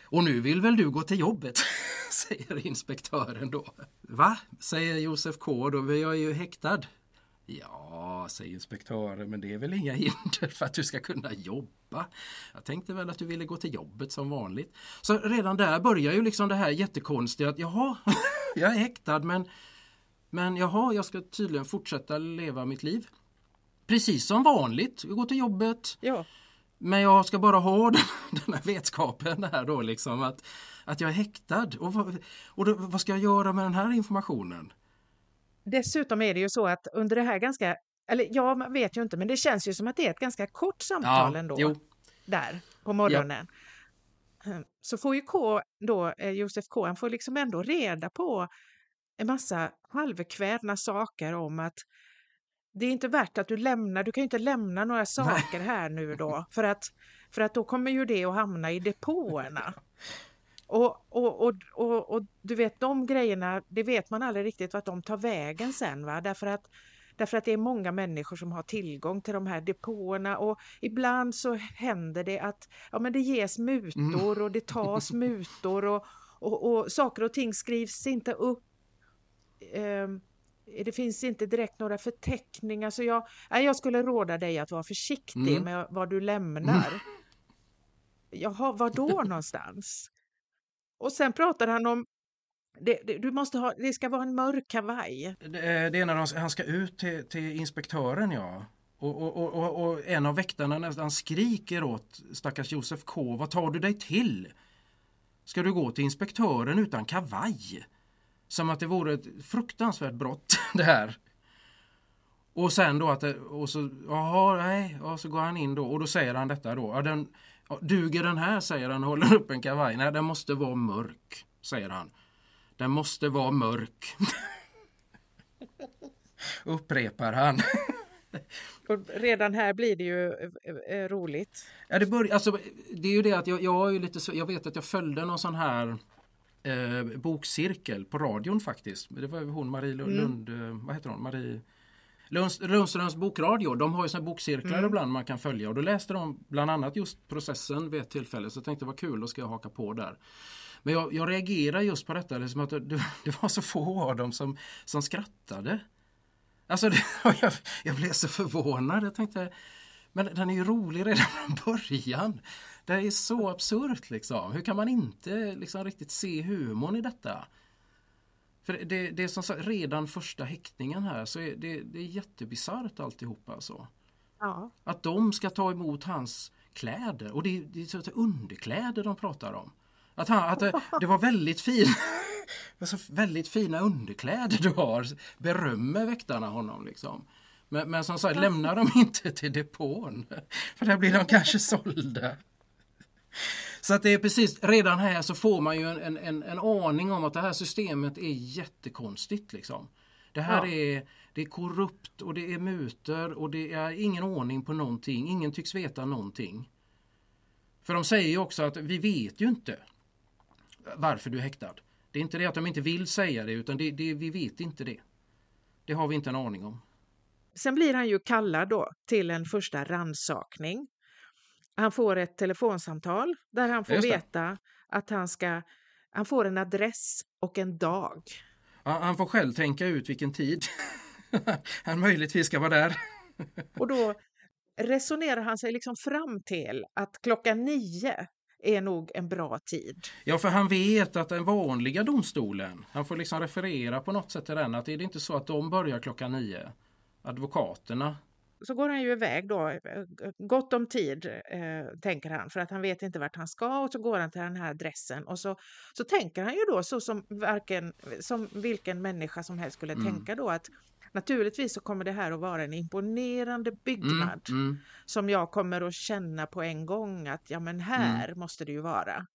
Och nu vill väl du gå till jobbet? säger inspektören då. Va? säger Josef K då. Jag är ju häktad. Ja, säger inspektören, men det är väl inga hinder för att du ska kunna jobba. Jag tänkte väl att du ville gå till jobbet som vanligt. Så redan där börjar ju liksom det här jättekonstiga att jaha, jag är häktad men, men jaha, jag ska tydligen fortsätta leva mitt liv. Precis som vanligt, gå till jobbet. Ja. Men jag ska bara ha den, den här vetskapen här då liksom att, att jag är häktad. Och, vad, och då, vad ska jag göra med den här informationen? Dessutom är det ju så att under det här ganska, eller ja, man vet ju inte, men det känns ju som att det är ett ganska kort samtal ja, ändå. Jo. Där på morgonen. Ja. Så får ju K då, eh, Josef K, han får liksom ändå reda på en massa halvkvädna saker om att det är inte värt att du lämnar, du kan ju inte lämna några saker här nu då för att, för att då kommer ju det att hamna i depåerna. Och, och, och, och, och, du vet de grejerna, det vet man aldrig riktigt vart de tar vägen sen va, därför att Därför att det är många människor som har tillgång till de här depåerna och ibland så händer det att ja, men det ges mutor och det tas mutor och, och, och saker och ting skrivs inte upp. Eh, det finns inte direkt några förteckningar så jag, jag skulle råda dig att vara försiktig mm. med vad du lämnar. Mm. Jaha, var då någonstans? Och sen pratar han om det, det, du måste ha, det ska vara en mörk kavaj. Det, eh, det är när han, han ska ut till, till inspektören ja. Och, och, och, och, en av väktarna nästan skriker åt stackars Josef K. Vad tar du dig till? Ska du gå till inspektören utan kavaj? Som att det vore ett fruktansvärt brott det här. Och sen då att det, och så, jaha, nej, och så går han in då och då säger han detta då. Ja, den, Duger den här, säger han och håller upp en kavaj. Nej, den måste vara mörk, säger han. Den måste vara mörk. Upprepar han. Och redan här blir det ju eh, eh, roligt. Ja, det, bör, alltså, det är ju det att jag, jag, är lite, jag vet att jag följde någon sån här eh, bokcirkel på radion faktiskt. Det var hon Marie Lund, mm. Vad heter hon? Marie Lundströms bokradio, de har ju såna bokcirklar mm. ibland man kan följa och då läste de bland annat just processen vid ett tillfälle så jag tänkte vad kul, då ska jag haka på där. Men jag, jag reagerar just på detta, liksom att det, det, var så få av dem som, som skrattade. Alltså det, jag, jag blev så förvånad, jag tänkte men den är ju rolig redan från början. Det är så absurt liksom. Hur kan man inte liksom riktigt se humorn i detta? För det, det är som sagt, redan första häktningen här så är det, det är jättebisarrt alltihop alltså. Ja. Att de ska ta emot hans kläder och det, det är så underkläder de pratar om. Att, han, att det, det var väldigt fint så väldigt fina underkläder du har. Berömmer väktarna honom liksom. Men, men som sagt, lämna dem inte till depån. För där blir de kanske sålda. Så att det är precis, redan här så får man ju en, en, en aning om att det här systemet är jättekonstigt. Liksom. Det här ja. är, det är korrupt och det är muter och det är ingen ordning på någonting. Ingen tycks veta någonting. För de säger ju också att vi vet ju inte varför du är häktad. Det är inte det att de inte vill säga det utan det, det, vi vet inte det. Det har vi inte en aning om. Sen blir han ju kallad då till en första ransakning. Han får ett telefonsamtal där han får veta att han ska han får en adress och en dag. Han får själv tänka ut vilken tid han möjligtvis ska vara där. och då resonerar han sig liksom fram till att klockan nio är nog en bra tid. Ja, för han vet att den vanliga domstolen, han får liksom referera på något sätt till den, att det är inte så att de börjar klockan nio, advokaterna. Så går han ju iväg då, gott om tid, eh, tänker han, för att han vet inte vart han ska och så går han till den här adressen och så, så tänker han ju då så som, varken, som vilken människa som helst skulle mm. tänka då att Naturligtvis så kommer det här att vara en imponerande byggnad mm, mm. som jag kommer att känna på en gång att ja men här mm. måste det ju vara.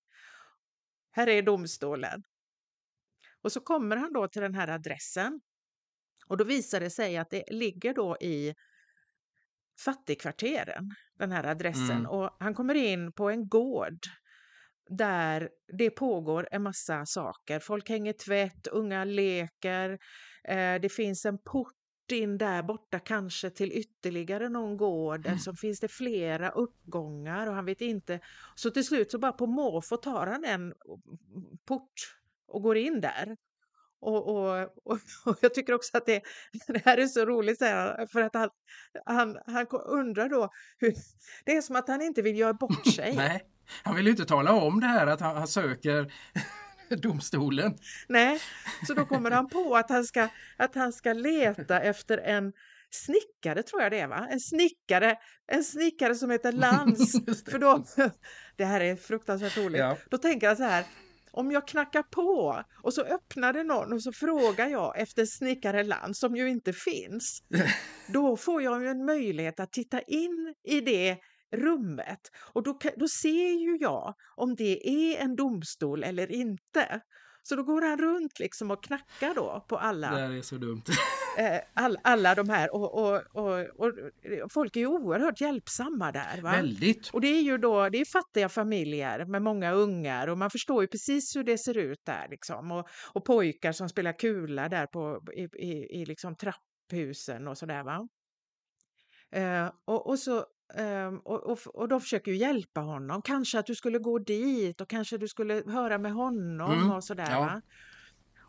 Här är domstolen. Och så kommer han då till den här adressen och då visar det sig att det ligger då i fattigkvarteren, den här adressen. Mm. Och han kommer in på en gård där det pågår en massa saker. Folk hänger tvätt, unga leker, Eh, det finns en port in där borta kanske till ytterligare någon gård. Mm. Så finns det flera uppgångar och han vet inte. Så till slut så bara på måfå tar han en port och går in där. Och, och, och, och, jag tycker också att det, det här är så roligt här, för att han, han, han undrar då hur, det är som att han inte vill göra bort sig. Nej, han vill ju inte tala om det här att han, han söker domstolen. Nej, så då kommer han på att han ska, att han ska leta efter en snickare tror jag det är va? En snickare, en snickare som heter Lans. För då, det här är fruktansvärt roligt. Ja. Då tänker han så här, om jag knackar på och så öppnar det någon och så frågar jag efter snickare Lans som ju inte finns. Då får jag ju en möjlighet att titta in i det rummet. Och då, då ser ju jag om det är en domstol eller inte. Så då går han runt liksom och knackar då på alla. Det är så dumt. Eh, all, alla de här och, och, och, och, folk är ju oerhört hjälpsamma där. Va? Väldigt. Och det är ju då, det är fattiga familjer med många ungar och man förstår ju precis hur det ser ut där liksom. Och, och pojkar som spelar kula där på, i, i, i liksom trapphusen och sådär va. Eh, och, och så Um, och, och, och de försöker ju hjälpa honom. Kanske att du skulle gå dit och kanske du skulle höra med honom mm, och sådär. Ja.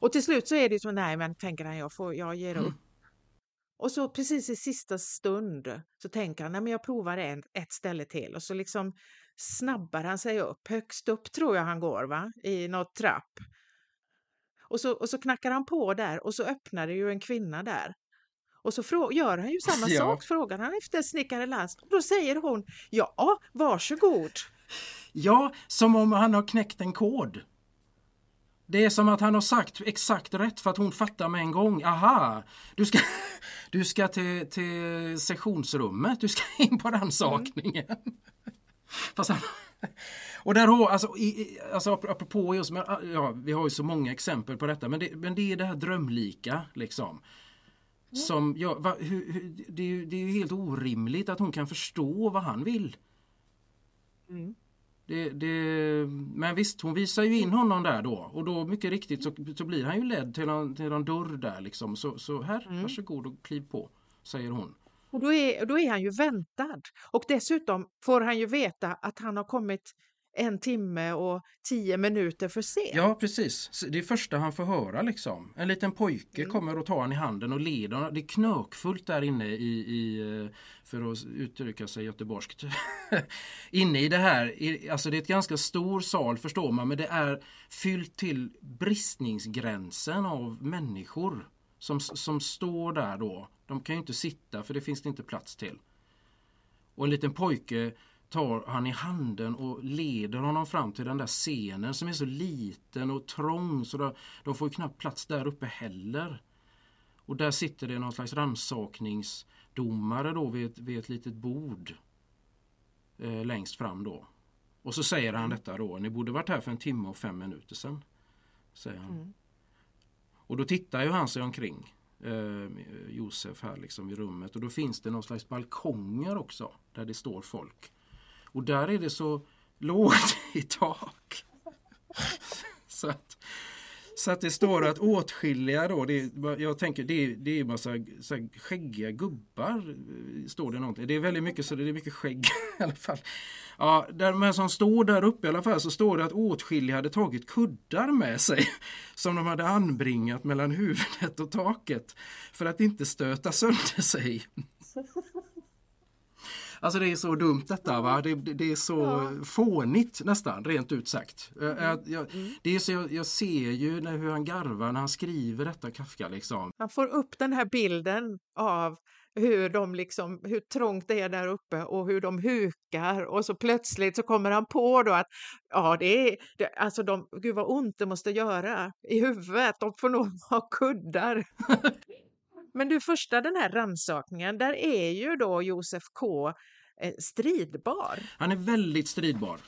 Och till slut så är det så, nej men tänker han, jag, får, jag ger mm. upp. Och så precis i sista stund så tänker han, nej men jag provar en, ett ställe till och så liksom snabbar han sig upp. Högst upp tror jag han går va, i något trapp. Och så, och så knackar han på där och så öppnar det ju en kvinna där och så gör han ju samma ja. sak, frågar han efter snickare Lans. Då säger hon, ja, varsågod. Ja, som om han har knäckt en kod. Det är som att han har sagt exakt rätt för att hon fattar med en gång. Aha, du ska, du ska till, till sessionsrummet, du ska in på rannsakningen. Mm. Fast han, och där har, alltså, i, alltså apropå just, ja, vi har ju så många exempel på detta, men det, men det är det här drömlika liksom. Som, ja, va, hur, hur, det, är ju, det är ju helt orimligt att hon kan förstå vad han vill. Mm. Det, det, men visst, hon visar ju in honom där då och då mycket riktigt så, så blir han ju ledd till en, till en dörr där liksom. Så, så här, mm. varsågod och kliv på, säger hon. Och då är, då är han ju väntad. Och dessutom får han ju veta att han har kommit en timme och tio minuter för sent. Ja precis, det är första han får höra liksom. En liten pojke mm. kommer och tar han i handen och leder honom. Det är knökfullt där inne i, i eh, för att uttrycka sig göteborgskt. inne i det här, alltså det är ett ganska stor sal förstår man men det är fyllt till bristningsgränsen av människor som, som står där då. De kan ju inte sitta för det finns det inte plats till. Och en liten pojke tar han i handen och leder honom fram till den där scenen som är så liten och trång så de, får knappt plats där uppe heller. Och där sitter det någon slags ransakningsdomare då vid ett, vid ett litet bord eh, längst fram då. Och så säger han detta då, ni borde varit här för en timme och fem minuter sedan. Säger han. Mm. Och då tittar ju han sig omkring, eh, Josef här liksom i rummet och då finns det någon slags balkonger också där det står folk. Och där är det så lågt i tak. så att så att det står att åtskilliga då, det, jag tänker det, är, det är massa så här, skäggiga gubbar. Eh, står det någonting. Det är väldigt mycket så det är mycket skägg i alla fall. Ja, där, men som står där uppe i alla fall så står det att åtskilliga hade tagit kuddar med sig som de hade anbringat mellan huvudet och taket för att inte stöta sönder sig. Alltså det är så dumt detta va. Det, det är så ja. fånigt nästan rent ut sagt. Mm. Jag, jag, mm. det är så jag, jag, ser ju när, hur han garvar när han skriver detta Kafka liksom. Han får upp den här bilden av hur, de liksom, hur trångt det är där uppe och hur de hukar och så plötsligt så kommer han på då att ja, det är, det, alltså de, gud vad ont det måste göra i huvudet, de får nog ha kuddar. Men du, första den här rannsakningen, där är ju då Josef K eh, stridbar. Han är väldigt stridbar.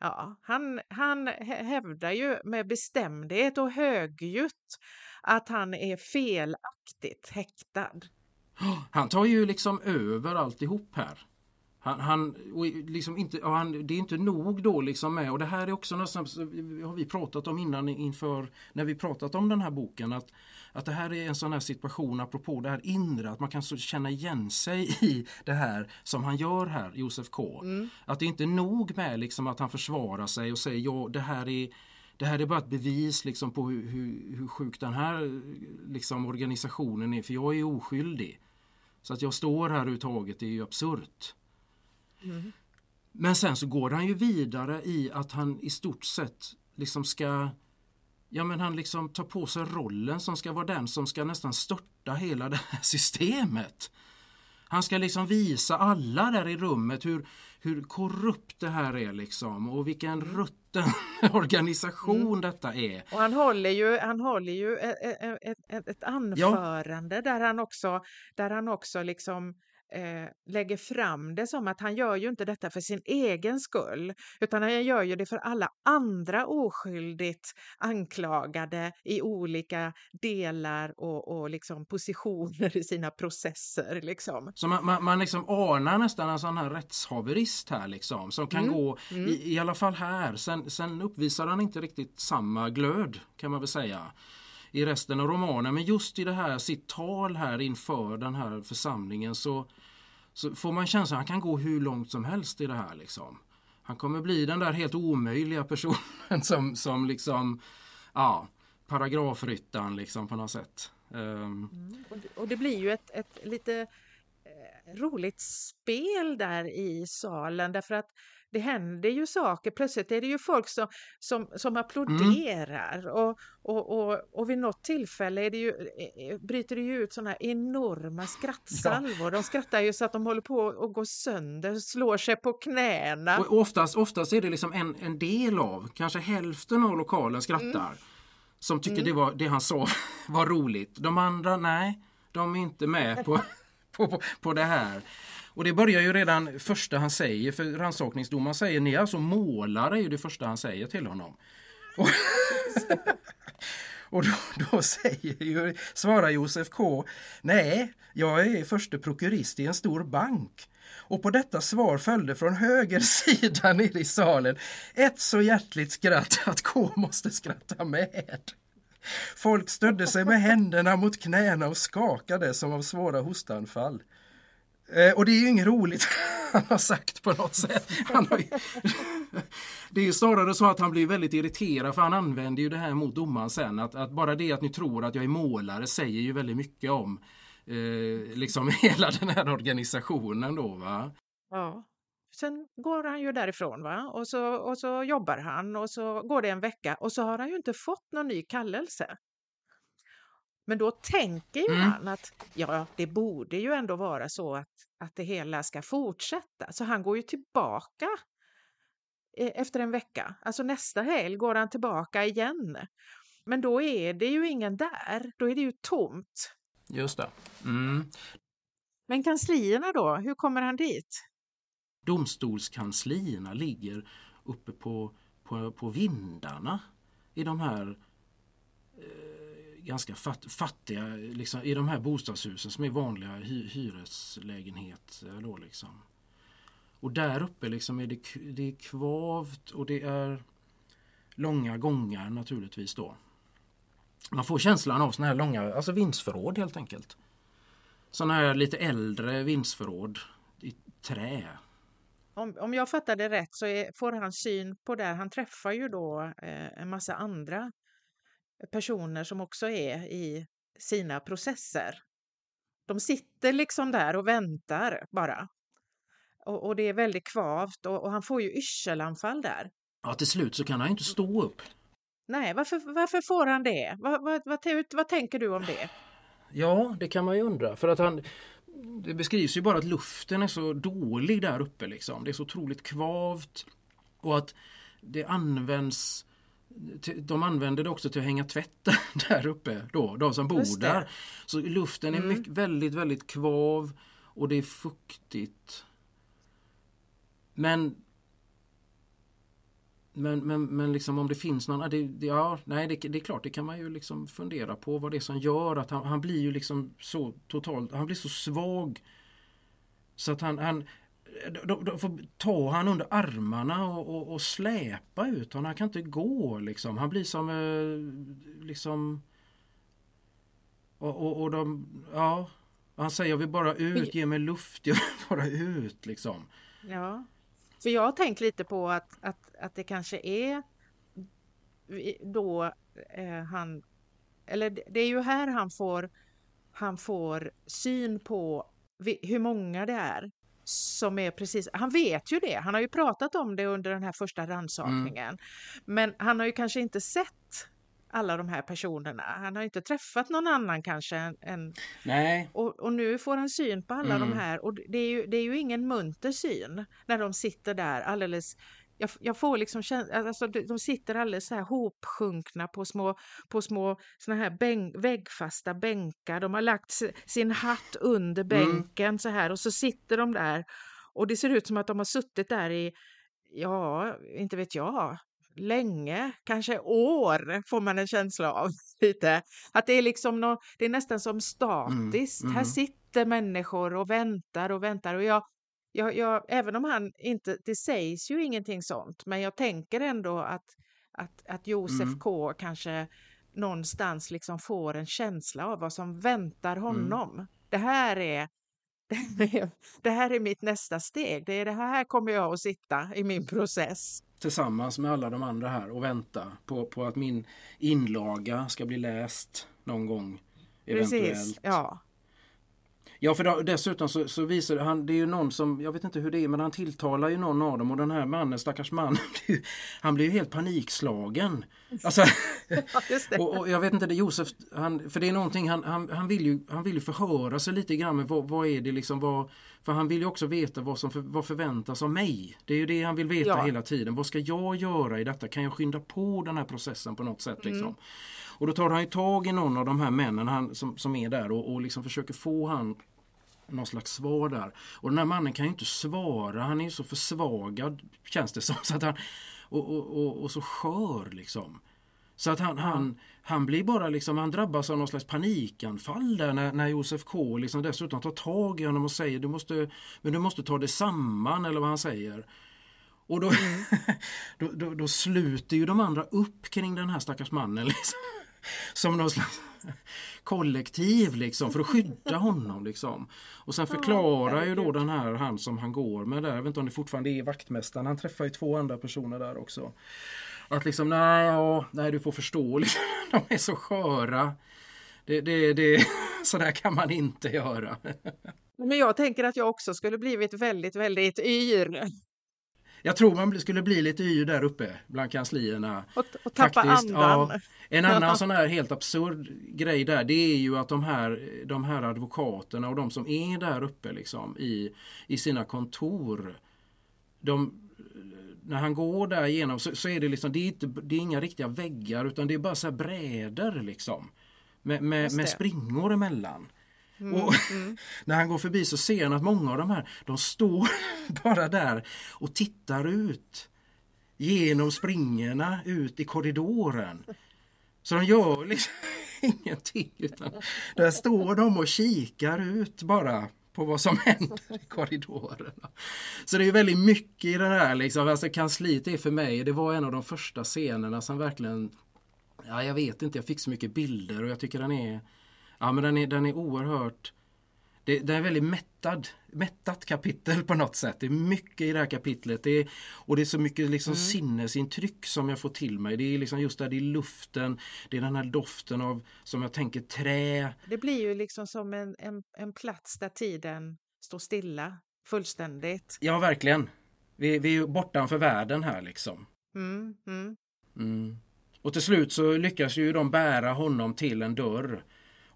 Ja, han, han hävdar ju med bestämdhet och högljutt att han är felaktigt häktad. Han tar ju liksom över alltihop här. Han, han, liksom inte, han, det är inte nog då liksom med, och det här är också något som har vi pratat om innan inför när vi pratat om den här boken att, att det här är en sån här situation apropå det här inre, att man kan så känna igen sig i det här som han gör här, Josef K. Mm. Att det är inte nog med liksom att han försvarar sig och säger ja det här är det här är bara ett bevis liksom på hur, hur, hur sjuk den här liksom, organisationen är för jag är oskyldig. Så att jag står här överhuvudtaget är ju absurt. Mm. Men sen så går han ju vidare i att han i stort sett liksom ska Ja men han liksom tar på sig rollen som ska vara den som ska nästan störta hela det här systemet. Han ska liksom visa alla där i rummet hur, hur korrupt det här är liksom och vilken rutten organisation mm. detta är. Och han håller ju, han håller ju ett, ett, ett, ett anförande ja. där han också, där han också liksom eh, lägger fram det som att han gör ju inte detta för sin egen skull, utan han gör ju det för alla andra oskyldigt anklagade i olika delar och, och liksom positioner i sina processer. Liksom. Så man, man, man liksom anar nästan en sån här rättshaverist här liksom, som kan mm. gå, mm. I, i alla fall här, sen, sen uppvisar han inte riktigt samma glöd kan man väl säga i resten av romanen. Men just i det här sitt tal här inför den här församlingen så, så får man känslan att han kan gå hur långt som helst i det här. Liksom. Han kommer bli den där helt omöjliga personen som, som liksom, ja, paragrafryttaren liksom på något sätt. Um. Mm, och, det, och, det, blir ju ett, ett lite eh, roligt spel där i salen därför att det händer ju saker. Plötsligt är det ju folk som, som, som applåderar mm. och, och, och, och vid något tillfälle är det ju, eh, eh, bryter det ju ut sådana enorma skrattsalvor. Ja. De skrattar ju så att de håller på att gå sönder, slår sig på knäna. Och oftast, oftast är det liksom en, en del av, kanske hälften av lokalen skrattar. Mm. Som tycker mm. det, var, det han sa var roligt. De andra, nej, de är inte med på, på, på, på det här. Och det börjar ju redan första han säger, för rannsakningsdomaren säger ni är alltså målare, är det första han säger till honom. Och, och då, då, säger ju, svarar Josef K. Nej, jag är förste prokurist i en stor bank. Och på detta svar följde från höger sida ner i salen ett så hjärtligt skratt att K måste skratta med. Folk stödde sig med händerna mot knäna och skakade som av svåra hostanfall. Eh, och det är ju inget roligt han har sagt på något sätt. Ju... det är ju snarare så att han blir väldigt irriterad för han använder ju det här mot domaren sen. Att, att bara det att ni tror att jag är målare säger ju väldigt mycket om eh, liksom hela den här organisationen då va. Ja. Sen går han ju därifrån va? Och, så, och så jobbar han och så går det en vecka och så har han ju inte fått någon ny kallelse. Men då tänker ju Mm. han att ja, det borde ju ändå vara så att, att det hela ska fortsätta. Så han går ju tillbaka eh, efter en vecka. Alltså nästa helg går han tillbaka igen. Men då är det ju ingen där. Då är det ju tomt. Just det. Mm. Men kanslierna då, hur kommer han dit? Domstolskanslierna ligger uppe på, på, på vindarna i de här eh, ganska fatt, fattiga, liksom, i de här bostadshusen som är vanliga hy, hyreslägenheter. Eh, då, liksom. Och där uppe liksom är det, det är kvavt och det är långa gångar naturligtvis då. Man får känslan av såna här långa, alltså vindsförråd helt enkelt. Såna här lite äldre vindsförråd i trä. Om, om jag fattar det rätt så är, får han syn på det. Han träffar ju då eh, en massa andra personer som också är i sina processer. De sitter liksom där och väntar bara. Och, och det är väldigt kvavt och, och han får ju yrselanfall där. Ja, till slut så kan han inte stå upp. Nej, varför, varför får han det? Vad, vad, vad, vad tänker du om det? Ja, det kan man ju undra. För att han, det beskrivs ju bara att luften är så dålig där uppe. Liksom. Det är så otroligt kvavt. Och att det används de använder det också till att hänga tvätt där uppe då, de som bor där. Så luften är Mm. mycket, väldigt, väldigt kvav och det är fuktigt. Men men, men, men liksom om det finns någon, ja, det, det- ja, nej det, det är klart det kan man ju liksom fundera på vad det är som gör att han, han blir ju liksom så totalt, han blir så svag så att han, han då, då får ta han under armarna och, och, och släpa ut honom. Han kan inte gå liksom. Han blir som eh, liksom och, och, och de, ja han säger jag vill bara ut, ge mig luft, jag vill bara ut liksom. Ja, för jag har tänkt lite på att, att, att det kanske är då eh, han, eller det- är ju här han får, han får syn på hur många det är som är precis, han vet ju det, han har ju pratat om det under den här första rannsakningen. Men han har ju kanske inte sett alla de här personerna, han har inte träffat någon annan kanske än, än Nej, och, och nu får han syn på alla Mm. de här. Och det är, ju, det är ju ingen munter syn när de sitter där alldeles jag, jag får liksom känslan, alltså de sitter alldeles så här hopsjunkna på små, på små såna här bänk, väggfasta bänkar. De har lagt si- sin hatt under bänken så här och så sitter de där och det ser ut som att de har suttit där i, ja, inte vet jag, länge, kanske år får man en känsla av lite. Att det är liksom nå, det är nästan som statiskt. mm. Här sitter människor och väntar och väntar och jag, jag, jag, även om han inte, det sägs ju ingenting sånt, men jag tänker ändå att, att, att Josef Mm. K kanske någonstans liksom får en känsla av vad som väntar Mm. honom. Det här är- det här är mitt nästa steg. Det är det här kommer jag att sitta i min process. tillsammans med alla de andra här och vänta på, på att min inlaga ska bli läst någon gång. Eventuellt. Precis. Ja. Ja, för då, dessutom så, så visar han, det är ju någon som, jag vet inte hur det är, men han tilltalar ju någon av dem och den här mannen, stackars man, han blir ju helt panikslagen. Alltså, och, och jag vet inte, det Josef, han, för det är någonting, han, han, han, vill ju, han vill ju förhöra sig lite grann med vad, vad är det liksom, vad, för han vill ju också veta vad som för, vad förväntas av mig. Det är ju det han vill veta Ja. hela tiden. Vad ska jag göra i detta? Kan jag skynda på den här processen på något sätt? Liksom? Och då tar han ju tag i någon av de här männen han, som, som är där och, och liksom försöker få han någon slags svar där. Och den här mannen kan ju inte svara, han är ju så försvagad känns det som. Så att han, och, och, och, och så skör liksom. Så att han, han, han blir bara liksom, han drabbas av någon slags panikanfall där när, när Josef K liksom dessutom tar tag i honom och säger du måste, men du måste ta det samman eller vad han säger. Och då, då, då, då sluter ju de andra upp kring den här stackars mannen. Liksom. Som någon slags kollektiv liksom för att skydda honom. Liksom. Och sen förklarar ju då den här han som han går med där, jag vet inte om det fortfarande är vaktmästaren, han träffar ju två andra personer där också. Att liksom, nej, ja, nej du får förstå, liksom, de är så sköra. Det, det, det, så där kan man inte göra. Men jag tänker att jag också skulle blivit väldigt, väldigt yr. Jag tror man skulle bli lite yr där uppe bland kanslierna. Och, och tappa Faktiskt, andan. Ja. En annan sån här helt absurd grej där det är ju att de här, de här advokaterna och de som är där uppe liksom i, i sina kontor. De, när han går där igenom så, så är det liksom, det är, inte, det är inga riktiga väggar utan det är bara så här brädor liksom. Med, med, med springor emellan. Mm, och mm. när han går förbi så ser han att många av de här, de står bara där och tittar ut genom springorna ut i korridoren. Så de gör liksom ingenting utan där står de och kikar ut bara på vad som händer i korridorerna. Så det är väldigt mycket i det här liksom, alltså kansliet är för mig, det var en av de första scenerna som verkligen, ja jag vet inte, jag fick så mycket bilder och jag tycker den är, ja men den är, den är oerhört det, det är väldigt mättad, mättat kapitel på något sätt. Det är mycket i det här kapitlet. Det är, och det är så mycket liksom mm. sinnesintryck som jag får till mig. Det är liksom just där, det är luften, det är den här doften av, som jag tänker, trä. Det blir ju liksom som en, en, en plats där tiden står stilla fullständigt. Ja, verkligen. Vi, vi är bortanför världen här liksom. Mm, mm. Mm. Och till slut så lyckas ju de bära honom till en dörr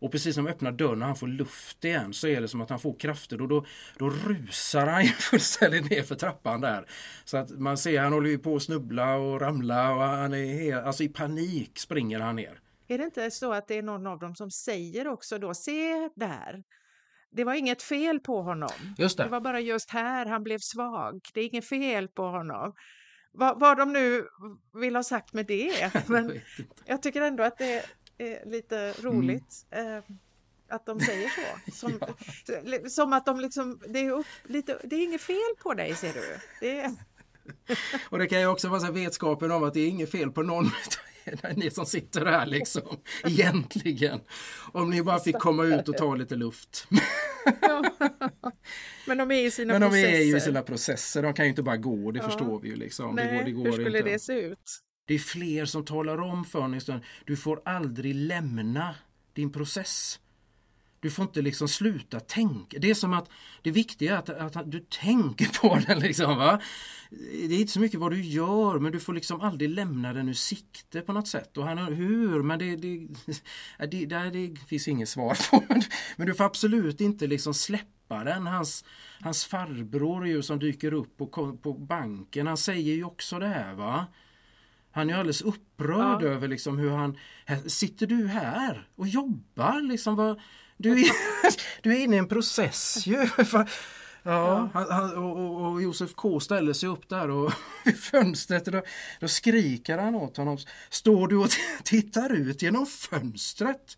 och precis som öppnar dörren och han får luft igen så är det som att han får krafter och då, då rusar han fullständigt ner för trappan där. Så att man ser han håller på att snubbla och ramla och han är helt, alltså i panik springer han ner. Är det inte så att det är någon av dem som säger också då, se där, det var inget fel på honom. Det. det var bara just här han blev svag. Det är inget fel på honom. Vad, vad de nu vill ha sagt med det. Men jag tycker ändå att det, är lite roligt. Mm. Att de säger så. Som, ja. som att de liksom, det är, upp, lite, det är inget fel på dig ser du. Det är... Och det kan ju också vara så vetskapen om att det är inget fel på någon ni som sitter här liksom. Egentligen. Om ni bara fick komma ut och ta lite luft. Ja. Men de är i sina Men de processer. är ju sina processer. De kan ju inte bara gå, det ja. förstår vi ju liksom. Nej, det går, det går hur skulle inte. det se ut? Det är fler som talar om för en du får aldrig lämna din process. Du får inte liksom sluta tänka. Det är som att det viktiga är att, att du tänker på den. Liksom, va? Det är inte så mycket vad du gör men du får liksom aldrig lämna den ur sikte på något sätt. Och han, hur? Men det, det, det, det, det finns inget svar på. Men du får absolut inte liksom släppa den. Hans, hans farbror ju som dyker upp på, på banken, han säger ju också det här. va han är alldeles upprörd ja. över liksom hur han... Här, sitter du här och jobbar? Liksom, vad, du, är, du är inne i en process ju. Ja, ja. Han, och, och, Josef K ställer sig upp där och vid fönstret då, då skriker han åt honom. Står du och tittar ut genom fönstret?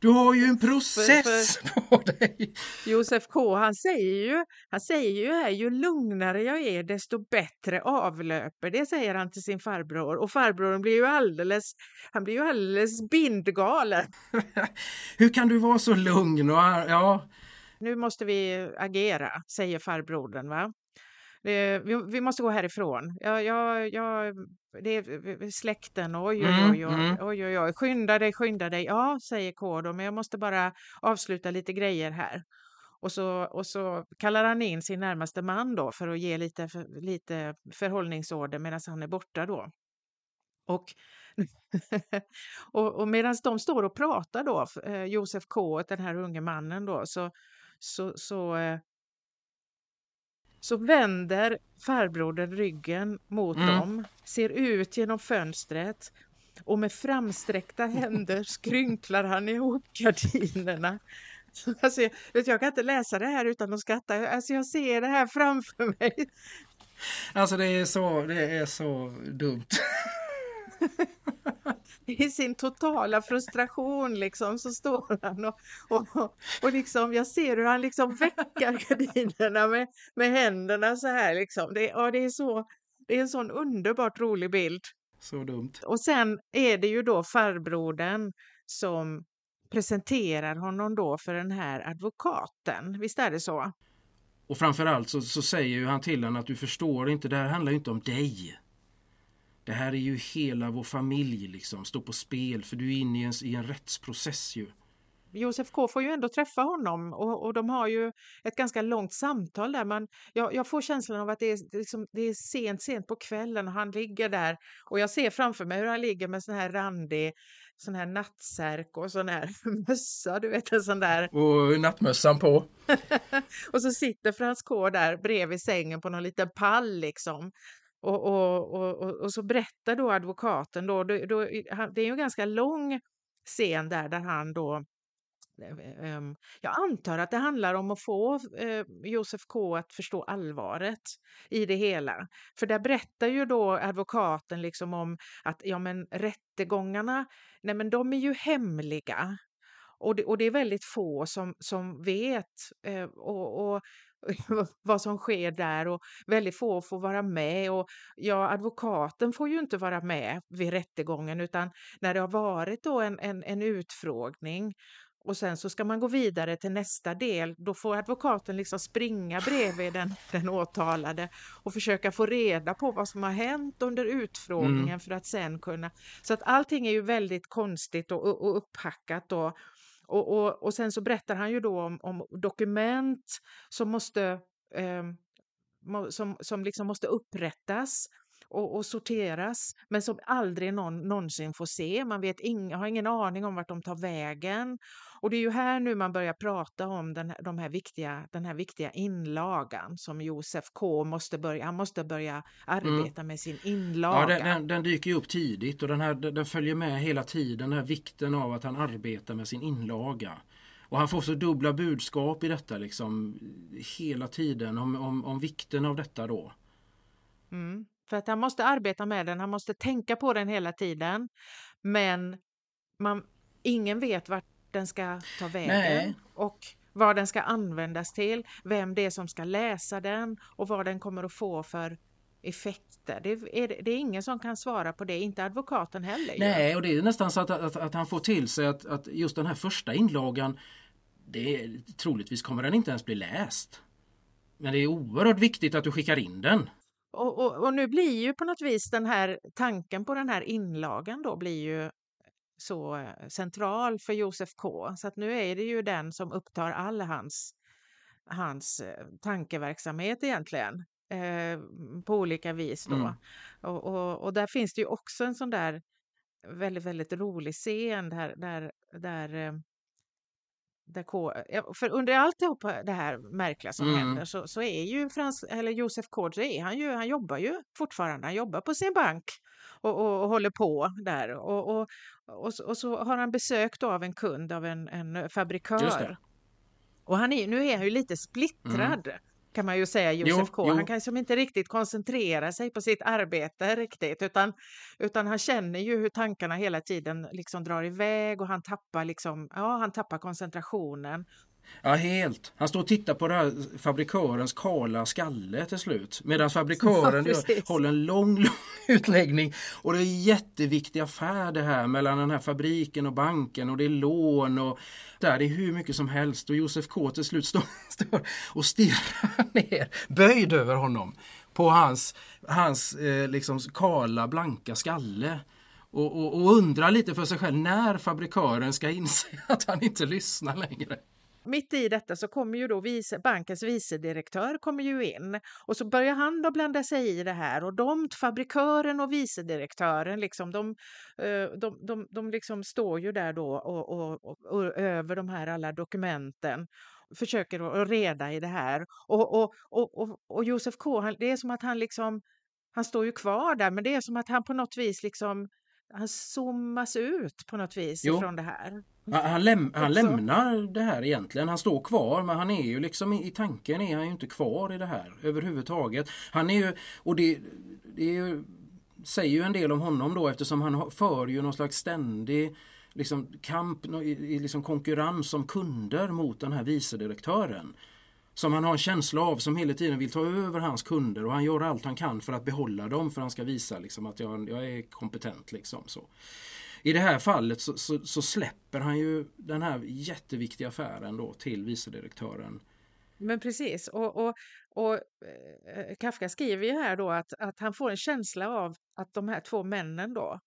Du har ju en process för, för, på dig. Josef K han säger ju, han säger ju här, ju lugnare jag är desto bättre avlöper det, säger han till sin farbror. Och farbrorn blir ju alldeles, han blir ju alldeles bindgalen. Hur kan du vara så lugn? Och, ja. Nu måste vi agera, säger farbrodern. Va? Vi, vi, måste gå härifrån. Ja, ja, ja, det är släkten, oj, oj, mm, oj, oj, mm. oj, oj, oj, skynda dig, skynda dig. Ja, säger Kodo, men jag måste bara avsluta lite grejer här. Och så, och så kallar han in sin närmaste man då för att ge lite, för, lite förhållningsorder medan han är borta då. Och, och, och medan de står och pratar då, eh, Josef K, den här unge mannen då, så, så, så eh, så vänder farbrodern ryggen mot mm. dem, ser ut genom fönstret och med framsträckta händer skrynklar han ihop gardinerna. Alltså, jag, jag kan inte läsa det här utan att skratta. Alltså, jag ser det här framför mig. Alltså det är så, det är så dumt. I sin totala frustration liksom så står han och, och, och liksom, jag ser hur han liksom väckar gardinerna med, med händerna så här liksom. Det, ja, det, är så, det är en sån underbart rolig bild. Så dumt. Och sen är det ju då farbrodern som presenterar honom då för den här advokaten. Visst är det så? Och framförallt så, så säger ju han till henne att du förstår inte, det här handlar inte om dig. Det här är ju hela vår familj liksom, står på spel för du är inne i en, i en rättsprocess ju. Josef K får ju ändå träffa honom och, och de har ju ett ganska långt samtal där. Man, jag, jag får känslan av att det är, liksom, det är sent, sent på kvällen och han ligger där och jag ser framför mig hur han ligger med sån här randig sån här nattsärk och sån här mössa, du vet en sån där. Och nattmössan på. och så sitter Frans K där bredvid sängen på någon liten pall liksom. Och, och, och, och, så berättar då advokaten då, då, då, det är ju en ganska lång scen där, där han då eh, eh, ehm, jag antar att det handlar om att få eh, Josef K att förstå allvaret i det hela. För där berättar ju då advokaten liksom om att ja, men rättegångarna, nej men de är ju hemliga. Och det, och det är väldigt få som, som vet och, och vad som sker där och väldigt få får vara med och ja, advokaten får ju inte vara med vid rättegången utan när det har varit då en, en, en utfrågning och sen så ska man gå vidare till nästa del. Då får advokaten liksom springa bredvid den, den åtalade och försöka få reda på vad som har hänt under utfrågningen mm. för att sen kunna... Så att allting är ju väldigt konstigt och, och upphackat då. Och, och, och sen så berättar han ju då om, om dokument som måste eh, som, som liksom måste upprättas och, och, sorteras, men som aldrig någon någonsin får se. Man vet ing, har ingen aning om vart de tar vägen. Och det är ju här nu man börjar prata om den, de här viktiga, den här viktiga inlagan som Josef K måste börja, han måste börja mm. arbeta mm. med sin inlaga. Ja, den, den, den, dyker ju upp tidigt och den, här, den följer med hela tiden, den här vikten av att han arbetar med sin inlaga. Och han får så dubbla budskap i detta liksom hela tiden om, om, om vikten av detta då. Mm. För att han måste arbeta med den, han måste tänka på den hela tiden. Men man, ingen vet vart den ska ta vägen Nej. och vad den ska användas till, vem det är som ska läsa den och vad den kommer att få för effekter. Det är, det är ingen som kan svara på det, inte advokaten heller. Nej, och det är nästan så att, att, att han får till sig att, att just den här första inlagan, det troligtvis kommer den inte ens bli läst. Men det är oerhört viktigt att du skickar in den. Och, och, och, nu blir ju på något vis den här tanken på den här inlagan då blir ju så eh, central för Josef K. Så att nu är det ju den som upptar all hans, hans eh, tankeverksamhet egentligen eh, på olika vis då. Mm. Och, och, och, där finns det ju också en sån där väldigt, väldigt rolig scen där, där, där eh, där K, för under allt det här märkliga som mm. händer så, så är ju Frans, eller Josef K, är han, ju, han jobbar ju fortfarande, han jobbar på sin bank och, och, och håller på där. Och, och, och, och, så har han besök av en kund av en, en fabrikör. Och han är, nu är han ju lite splittrad. Mm kan man ju säga, Josef K. Jo. Han kan som inte riktigt koncentrera sig på sitt arbete riktigt, utan, utan han känner ju hur tankarna hela tiden liksom drar iväg och han tappar, liksom, ja, han tappar koncentrationen. Ja, helt. Han står och tittar på här fabrikörens kala skalle till slut. Medan fabrikören ja, håller en lång, lång utläggning. Och det är en jätteviktig affär det här mellan den här fabriken och banken och det är lån och där. Det är hur mycket som helst. Och Josef K till slut står, står och stirrar ner, böjd över honom. På hans, hans eh, liksom kala, blanka skalle. Och, och, och undrar lite för sig själv när fabrikören ska inse att han inte lyssnar längre mitt i detta så kommer ju då vice, bankens vicedirektör kommer ju in och så börjar han då blanda sig i det här och de, fabrikören och vicedirektören, liksom, de, eh, de, de, de liksom står ju där då och, och, och, och över de här alla dokumenten försöker att reda i det här. Och, och, och, och, Josef K, han, det är som att han liksom, han står ju kvar där, men det är som att han på något vis liksom, han zoomas ut på något vis jo. från det här. Han, läm han lämnar det här egentligen. Han står kvar men han är ju liksom i, i tanken är han ju inte kvar i det här överhuvudtaget. Han är ju, och det, det ju, säger ju en del om honom då eftersom han för ju någon slags ständig liksom, kamp, i, liksom konkurrens som kunder mot den här vicedirektören. Som han har en känsla av som hela tiden vill ta över hans kunder och han gör allt han kan för att behålla dem för att han ska visa liksom, att jag, jag är kompetent. Liksom, så. I det här fallet så, så, så, släpper han ju den här jätteviktiga affären då till vicedirektören. Men precis, och, och, och eh, Kafka skriver ju här då att, att han får en känsla av att de här två männen då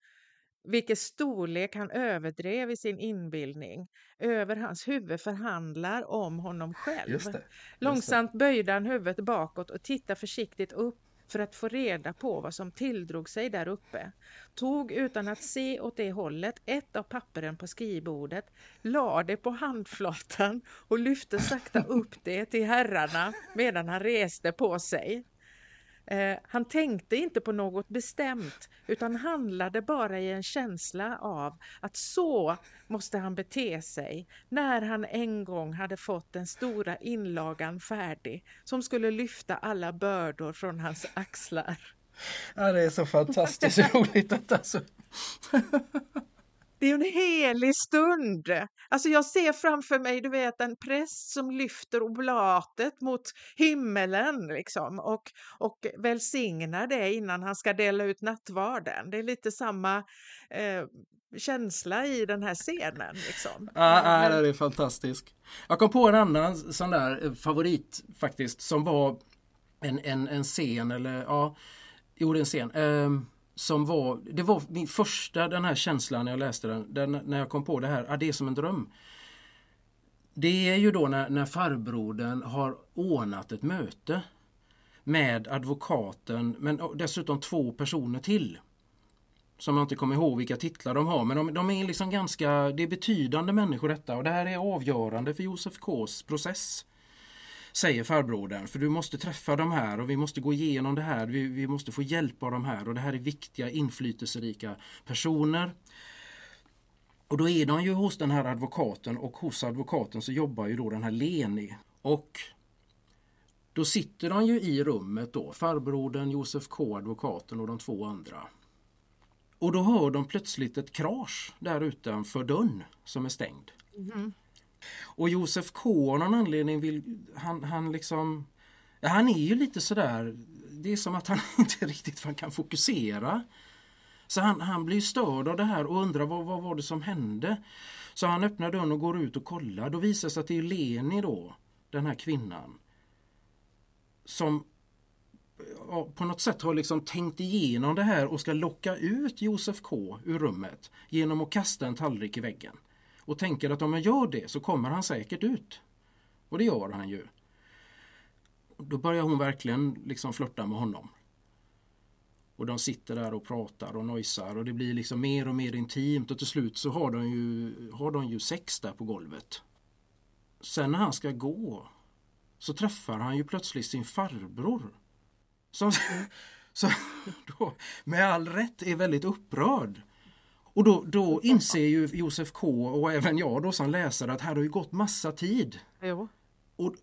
vilken storlek han överdrev i sin inbildning. Över hans huvud förhandlar om honom själv. Just det, just Långsamt böjde han huvudet bakåt och tittade försiktigt upp för att få reda på vad som tilldrog sig där uppe. Tog utan att se åt det hållet ett av papperen på skrivbordet, lade det på handflatan och lyfte sakta upp det till herrarna medan han reste på sig. Eh, han tänkte inte på något bestämt utan handlade bara i en känsla av att så måste han bete sig när han en gång hade fått den stora inlagan färdig som skulle lyfta alla bördor från hans axlar. Ja, det är så fantastiskt roligt att alltså Det är en helig stund. Alltså jag ser framför mig, du vet, en präst som lyfter oblatet mot himmelen liksom och, och välsignar det innan han ska dela ut nattvarden. Det är lite samma eh, känsla i den här scenen. Liksom. Ja, ja, det är fantastiskt. Jag kom på en annan sån där eh, favorit faktiskt som var en, en, en scen eller ja, jo det är en scen. Um, som var, det var min första den här känslan när jag läste den, den när jag kom på det här, ah, det är som en dröm. Det är ju då när, när farbrodern har ordnat ett möte med advokaten men dessutom två personer till. Som jag inte kommer ihåg vilka titlar de har men de, de är liksom ganska, det är betydande människor detta och det här är avgörande för Josef Ks process säger farbrodern. För du måste träffa de här och vi måste gå igenom det här. Vi, vi måste få hjälp av de här och det här är viktiga inflytelserika personer. Och då är de ju hos den här advokaten och hos advokaten så jobbar ju då den här Leni. Och då sitter de ju i rummet då, farbrodern, Josef K, advokaten och de två andra. Och då hör de plötsligt ett krasch där utanför dörren som är stängd. Mm. Och Josef K av någon anledning vill, han, han liksom, ja, han är ju lite sådär, det är som att han inte riktigt kan fokusera. Så han, han blir störd av det här och undrar vad, vad var det som hände. Så han öppnar dörren och går ut och kollar. Då visar det sig att det är Leni då, den här kvinnan. Som på något sätt har liksom tänkt igenom det här och ska locka ut Josef K ur rummet genom att kasta en tallrik i väggen och tänker att om jag gör det så kommer han säkert ut. Och det gör han ju. Då börjar hon verkligen liksom flörta med honom. Och de sitter där och pratar och nojsar och det blir liksom mer och mer intimt och till slut så har de ju, har de ju sex där på golvet. Sen när han ska gå så träffar han ju plötsligt sin farbror. Som, som då, med all rätt är väldigt upprörd. Och då, då inser ju Josef K och även jag då som läsare att här har ju gått massa tid. Jo. Och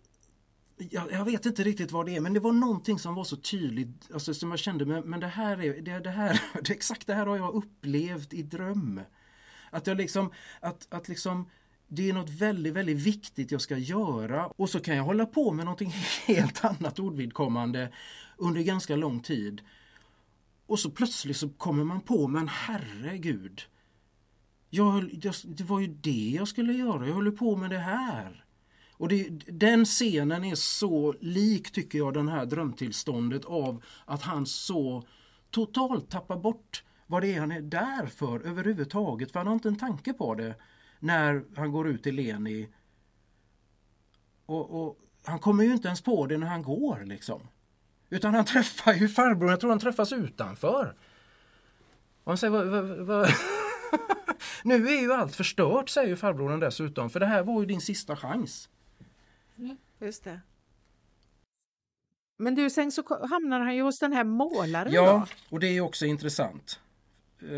jag, jag, vet inte riktigt vad det är men det var någonting som var så tydligt alltså, som jag kände men, men det här är det, det här det, exakt det här har jag upplevt i dröm. Att jag liksom att, att liksom det är något väldigt, väldigt viktigt jag ska göra och så kan jag hålla på med någonting helt annat ordvidkommande under ganska lång tid. Och så plötsligt så kommer man på, men herregud. Jag, det var ju det jag skulle göra, jag höll på med det här. Och det, den scenen är så lik, tycker jag, den här drömtillståndet av att han så totalt tappar bort vad det är han är där för överhuvudtaget. För han har inte en tanke på det när han går ut till Leni. Och, och han kommer ju inte ens på det när han går liksom. Utan han träffar ju farbrorn, jag tror han träffas utanför. Och han säger, vad, vad, vad? nu är ju allt förstört, säger farbrorn dessutom, för det här var ju din sista chans. Mm, just det. Men du, sen så hamnar han ju hos den här målaren Ja, då. och det är också intressant. Uh,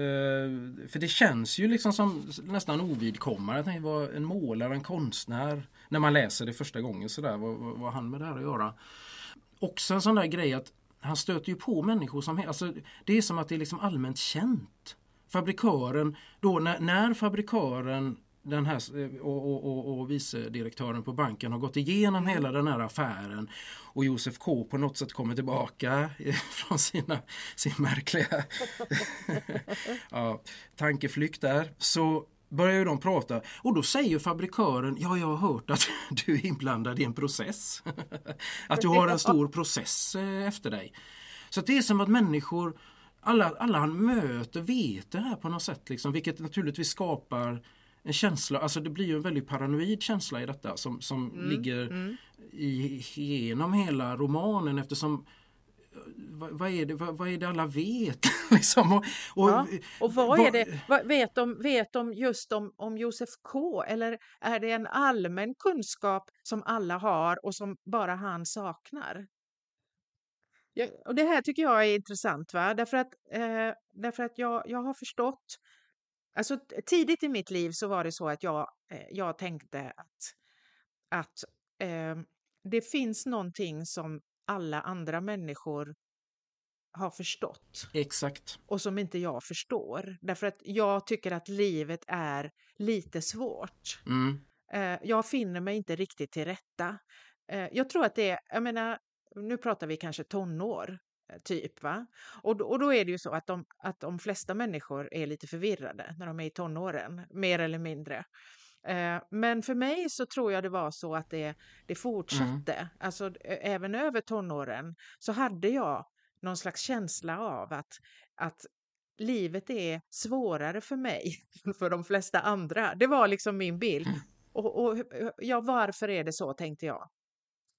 för det känns ju liksom som nästan ovidkommande. Jag tänkte, vad en målare, en konstnär, när man läser det första gången sådär, vad, vad, vad har han med det här att göra? Också en sån där grej att han stöter ju på människor som... Alltså, det är som att det är liksom allmänt känt. Fabrikören, då när, när fabrikören den här, eh, och, och, och, och vicedirektören på banken har gått igenom hela den här affären och Josef K på något sätt kommer tillbaka eh, från sina, sin märkliga ja, tankeflykt där så börjar ju de prata och då säger fabrikören, ja jag har hört att du är inblandad i en process. att du har en stor process eh, efter dig. Så det är som att människor alla, alla han möter vet det här på något sätt liksom, vilket naturligtvis skapar en känsla, alltså det blir ju en väldigt paranoid känsla i detta som, som mm, ligger mm. I, genom hela romanen eftersom vad, vad, är det, vad, vad, är det alla vet? liksom, och, och, ja, och vad, är det, vad, vet, de, vet de just om, om Josef K eller är det en allmän kunskap som alla har och som bara han saknar? Ja, och det här tycker jag är intressant, va? därför att, eh, därför att jag, jag har förstått Alltså, tidigt i mitt liv så var det så att jag, eh, jag tänkte att, att eh, det finns någonting som alla andra människor har förstått. Exakt. Och som inte jag förstår. Därför att jag tycker att livet är lite svårt. Mm. Eh, jag finner mig inte riktigt till rätta. Eh, jag tror att det är, jag menar, nu pratar vi kanske tonår. Eh, typ. Va? Och, och då är det ju så att de, att de flesta människor är lite förvirrade när de är i tonåren, mer eller mindre. Eh, men för mig så tror jag det var så att det, det fortsatte. Mm. Alltså även över tonåren så hade jag någon slags känsla av att, att livet är svårare för mig än för de flesta andra. Det var liksom min bild. Mm. Och, och ja, varför är det så tänkte jag.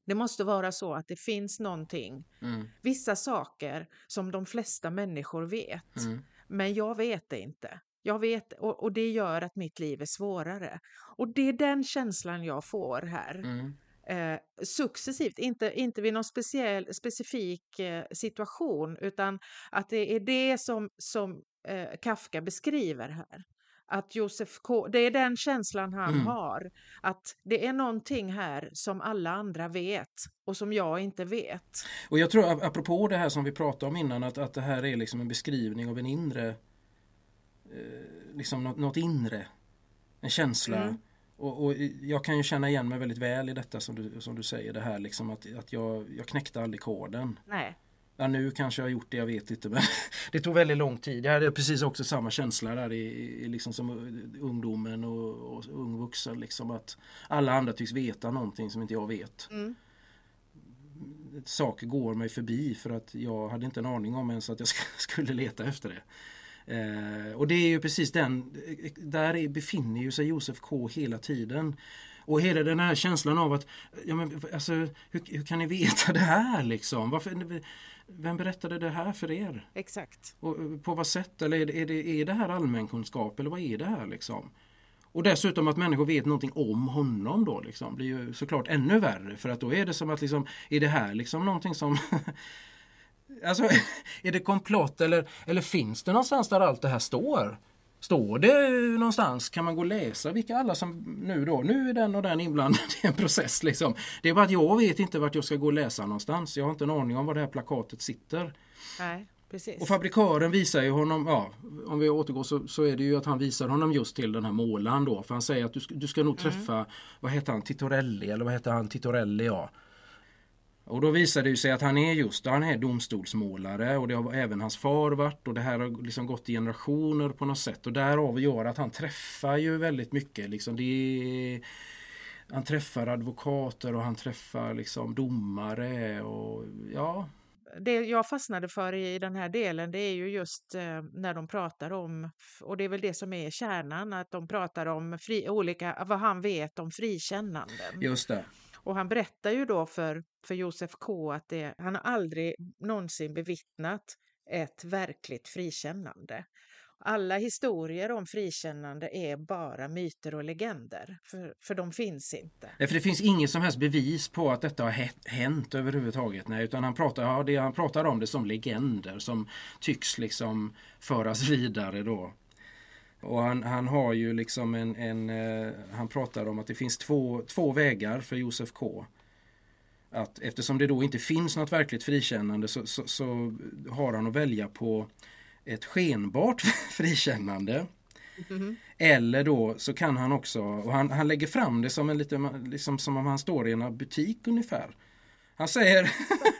Det måste vara så att det finns någonting, mm. vissa saker som de flesta människor vet, mm. men jag vet det inte. Jag vet och, och, det gör att mitt liv är svårare. Och det är den känslan jag får här. Mm. Eh, successivt, inte, inte vid någon speciell, specifik eh, situation utan att det är det som, som eh, Kafka beskriver här att Josef K, det är den känslan han mm. har. Att det är någonting här som alla andra vet och som jag inte vet. Och jag tror apropå det här som vi pratade om innan att, att det här är liksom en beskrivning av en inre liksom något, något, inre. En känsla. Mm. Och, och, jag kan ju känna igen mig väldigt väl i detta som du, som du säger det här liksom att, att jag, jag knäckte aldrig koden. Nej. Ja, nu kanske jag har gjort det, jag vet inte. Men det tog väldigt lång tid. Jag hade precis också samma känsla där i, i liksom som ungdomen och, och ung vuxen. Liksom att alla andra tycks veta någonting som inte jag vet. Mm. Saker går mig förbi för att jag hade inte en aning om ens att jag skulle leta efter det. Eh, och det är ju precis den, där befinner ju sig Josef K hela tiden. Och hela den här känslan av att, ja men alltså, hur, hur kan ni veta det här liksom? Varför, vem berättade det här för er? Exakt. Och eh, på vad sätt? Eller är det, är det, är det här allmänkunskap eller vad är det här liksom? Och dessutom att människor vet någonting om honom då liksom blir ju såklart ännu värre för att då är det som att liksom, är det här liksom någonting som Alltså, är det komplott eller, eller finns det någonstans där allt det här står? Står det någonstans? Kan man gå och läsa vilka alla som nu då, nu är den och den inblandad i en process liksom. Det är bara att jag vet inte vart jag ska gå och läsa någonstans. Jag har inte en aning om var det här plakatet sitter. Nej, precis. Och fabrikören visar ju honom, ja, om vi återgår så, så är det ju att han visar honom just till den här målaren då. För han säger att du, du ska nog mm. träffa, mm. vad heter han, Titorelli eller vad heter han, Titorelli ja. Och då visar det sig att han är just han är domstolsmålare och det har även hans far varit och det här har liksom gått i generationer på något sätt och därav gör att han träffar ju väldigt mycket liksom det är, han träffar advokater och han träffar liksom domare och ja. Det jag fastnade för i den här delen det är ju just eh, när de pratar om, och det är väl det som är kärnan, att de pratar om fri, olika, vad han vet om frikännanden. Just det. Och han berättar ju då för, för Josef K att det, han har aldrig någonsin bevittnat ett verkligt frikännande. Alla historier om frikännande är bara myter och legender, för, för de finns inte. Ja, för det finns inget som helst bevis på att detta har hänt överhuvudtaget. Nej, utan han pratar, ja, det, han pratar om det som legender som tycks liksom föras vidare då. Och han, han, har ju liksom en, en eh, han pratar om att det finns två, två vägar för Josef K. Att eftersom det då inte finns något verkligt frikännande så, så, så har han att välja på ett skenbart frikännande. Mm. Eller då så kan han också, och han, han lägger fram det som en lite, liksom som om han står i en butik ungefär. Han säger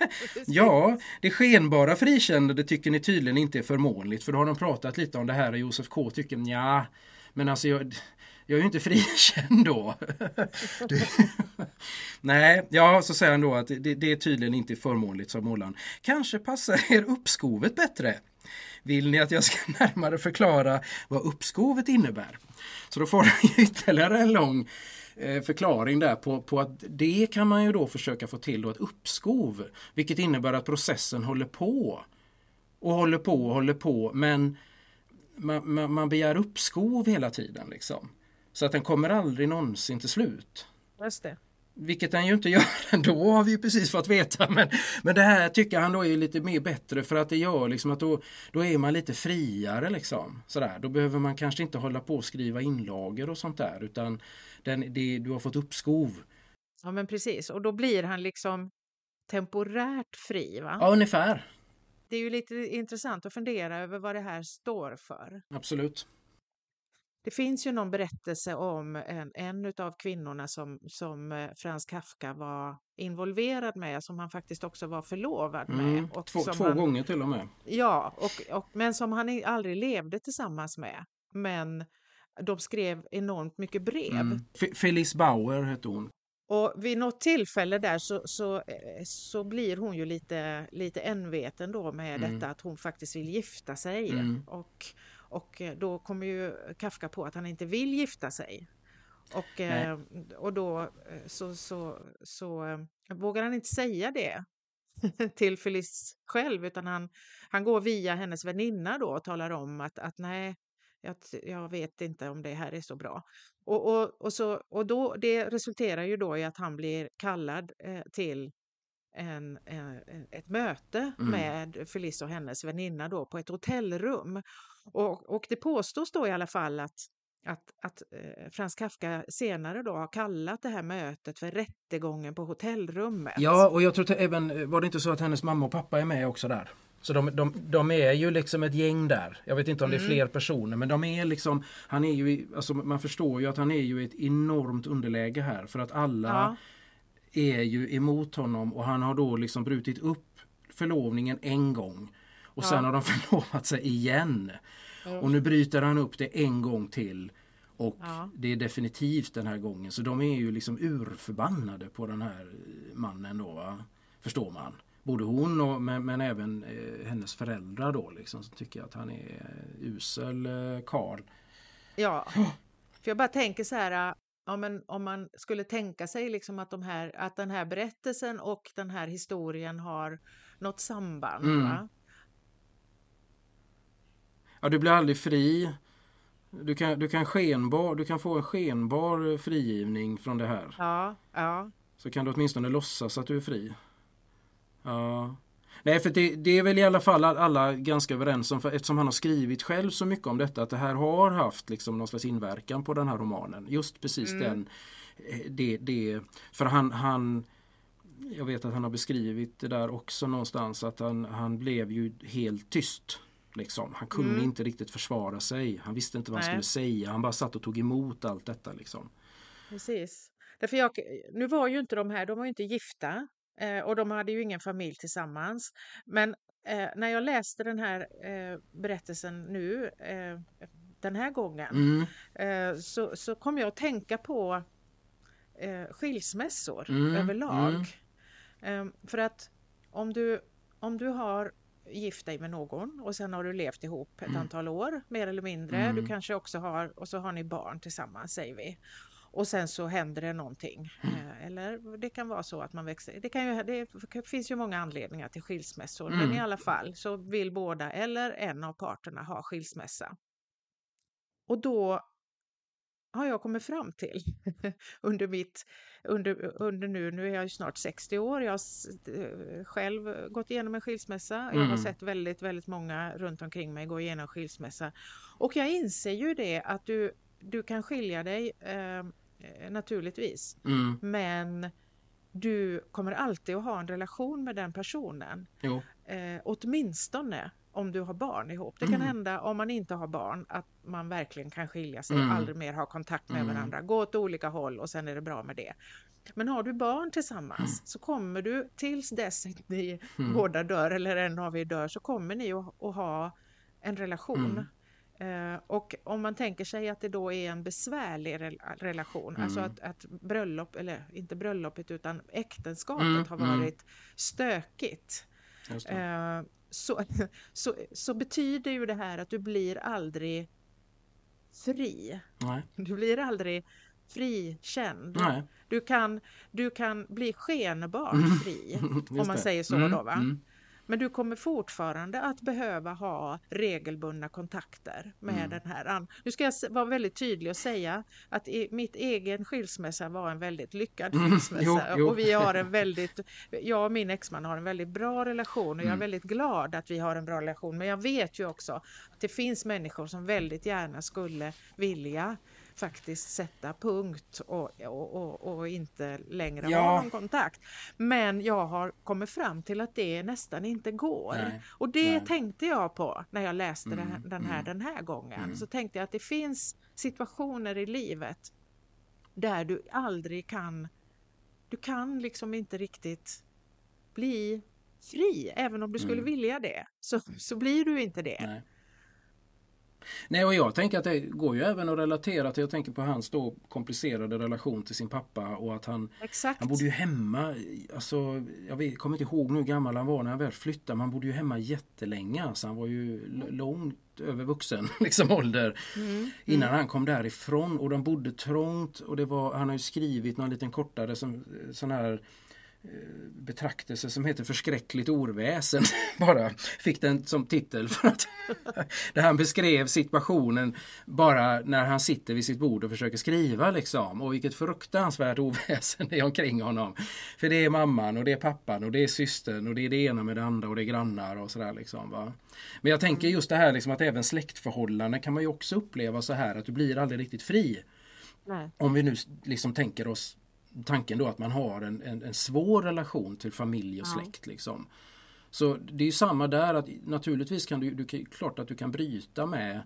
Ja, det skenbara frikännande tycker ni tydligen inte är förmånligt för då har de pratat lite om det här och Josef K tycker ja men alltså jag, jag är ju inte frikänd då. Nej, ja så säger han då att det, det är tydligen inte förmånligt som målaren. Kanske passar er uppskovet bättre. Vill ni att jag ska närmare förklara vad uppskovet innebär? Så då får han ytterligare en lång förklaring där på, på att det kan man ju då försöka få till då ett uppskov. Vilket innebär att processen håller på. Och håller på och håller på men man, man, man begär uppskov hela tiden. Liksom. Så att den kommer aldrig någonsin till slut. Just det. Vilket den ju inte gör ändå har vi ju precis fått veta. Men, men det här tycker han då är lite mer bättre för att det gör liksom att då, då är man lite friare liksom. Sådär. Då behöver man kanske inte hålla på och skriva inlagor och sånt där utan den, det, du har fått uppskov. Ja men precis och då blir han liksom temporärt fri va? Ja ungefär. Det är ju lite intressant att fundera över vad det här står för. Absolut. Det finns ju någon berättelse om en, en av kvinnorna som, som eh, Frans Kafka var involverad med, som han faktiskt också var förlovad med. Mm, och två två han, gånger till och med. Ja, och, och, men som han aldrig levde tillsammans med. Men de skrev enormt mycket brev. Mm. Felice Bauer hette hon. Och vid något tillfälle där så, så, eh, så blir hon ju lite, lite enveten då med Mm. detta att hon faktiskt vill gifta sig. Mm. Och, och eh, då kommer ju Kafka på att han inte vill gifta sig. Och, eh, och då så, så, så vågar han inte säga det till Felice själv utan han, han går via hennes väninna då och talar om att, att nej, jag, jag vet inte om det här är så bra. Och, och, och, så, och då, det resulterar ju då i att han blir kallad eh, till en, eh, ett möte Mm. med Felice och hennes väninna då på ett hotellrum. Och, och det påstås då i alla fall att, att, att eh, Frans Kafka senare då har kallat det här mötet för rättegången på hotellrummet. Ja, och jag tror att även, var det inte så att hennes mamma och pappa är med också där? Så de, de, de är ju liksom ett gäng där. Jag vet inte om det är Mm. fler personer men de är liksom, han är ju, i- alltså man förstår ju att han är ju i ett enormt underläge här för att alla Ja. är ju emot honom och han har då liksom brutit upp förlovningen en gång. Och sen Ja. har de förlovat sig igen. Ja. Och nu bryter han upp det en gång till. Och Ja. det är definitivt den här gången. Så de är ju liksom urförbannade på den här mannen då. Va? Förstår man. Både hon och men, men även eh, hennes föräldrar då liksom. Så tycker att han är eh, usel eh, karl. Ja, för jag bara tänker så här, ja, men om man skulle tänka sig liksom att, de här, att den här berättelsen och den här historien har något samband. Mm. Ja, du blir aldrig fri. Du kan, du, kan skenbar, du kan få en skenbar frigivning från det här. Ja, ja, Så kan du åtminstone låtsas att du är fri. Ja. Nej, för det, det är väl i alla fall alla ganska överens om, för eftersom han har skrivit själv så mycket om detta, att det här har haft liksom någon slags inverkan på den här romanen. Just precis Mm. den. eh, Det, det, för han, han, jag vet att han har beskrivit det där också någonstans, att han, han blev ju helt tyst. Liksom. Han kunde Mm. inte riktigt försvara sig. Han visste inte vad han Nej. skulle säga. Han bara satt och tog emot allt detta. Liksom. precis. Därför jag, nu var ju inte de här, de var ju inte gifta eh, och de hade ju ingen familj tillsammans. Men eh, när jag läste den här eh, berättelsen nu, eh, den här gången, Mm, eh, så, så kom jag att tänka på eh, skilsmässor Mm, överlag. mm. Eh, för att om du, om du har gift dig med någon och sen har du levt ihop ett Mm. antal år mer eller mindre. Mm. Du kanske också har och så har ni barn tillsammans säger vi. Och sen så händer det någonting. Mm. Eh, eller det kan vara så att man växer. Det, kan ju, det finns ju många anledningar till skilsmässor. Mm. Men i alla fall så vill båda eller en av parterna ha skilsmässa. Och då har jag kommit fram till under mitt, under, under nu, nu är jag ju snart 60 år, jag har eh, själv gått igenom en skilsmässa, jag har Mm. sett väldigt, väldigt många runt omkring mig gå igenom skilsmässa och jag inser ju det att du, du kan skilja dig eh, naturligtvis, mm, men du kommer alltid att ha en relation med den personen. jo. Eh, åtminstone om du har barn ihop. Det kan Mm. hända om man inte har barn att man verkligen kan skilja sig, Mm. aldrig mer ha kontakt med Mm. varandra, gå åt olika håll och sen är det bra med det. Men har du barn tillsammans så kommer du tills dess att ni Mm. båda dör eller en av er dör så kommer ni att, att ha en relation. Eh, och om man tänker sig att det då är en besvärlig rel- relation, alltså Mm. att, att bröllop, eller inte bröllopet utan äktenskapet Mm, har mm. varit stökigt. Eh, så, så, så betyder ju det här att du blir aldrig fri. Nej. Du blir aldrig frikänd. Nej. Du kan, du kan bli skenbart fri, Just om man det. säger så Mm, då va. Mm. Men du kommer fortfarande att behöva ha regelbundna kontakter med Mm. den här. Nu ska jag vara väldigt tydlig och säga att i, mitt egen skilsmässa var en väldigt lyckad Mm, skilsmässa. jo, jo. Och vi har en väldigt, jag och min exman har en väldigt bra relation och jag är Mm. väldigt glad att vi har en bra relation. Men jag vet ju också att det finns människor som väldigt gärna skulle vilja faktiskt sätta punkt och, och, och, och inte längre Ja. ha någon kontakt. Men jag har kommit fram till att det nästan inte går. Nej, Och det nej. tänkte jag på när jag läste här, Mm, den här mm. den här gången. Mm. Så tänkte jag att det finns situationer i livet där du aldrig kan, du kan liksom inte riktigt bli fri, även om du skulle Mm. vilja det. Så, så blir du inte det. Nej. Nej, och jag tänker att det går ju även att relatera till, jag tänker på hans då komplicerade relation till sin pappa och att han, Exakt. han bodde ju hemma, alltså jag vet, kommer inte ihåg nu hur gammal han var när han väl flyttade, men han bodde ju hemma jättelänge, alltså han var ju l- långt över vuxen liksom ålder Mm. innan han kom därifrån och de bodde trångt och det var, han har ju skrivit någon liten kortare som, sån här betraktelse som heter Förskräckligt orväsen. Bara fick den som titel för att där han beskrev situationen bara när han sitter vid sitt bord och försöker skriva liksom. Och vilket fruktansvärt oväsen det är omkring honom. För det är mamman och det är pappan och det är systern och det är det ena med det andra och det är grannar och sådär liksom. Va? Men jag tänker just det här liksom att även släktförhållanden kan man ju också uppleva så här att du blir aldrig riktigt fri. Nej. Om vi nu liksom tänker oss tanken då att man har en, en, en svår relation till familj och Ja. släkt. Liksom. Så det är ju samma där att naturligtvis kan du, du klart att du kan bryta med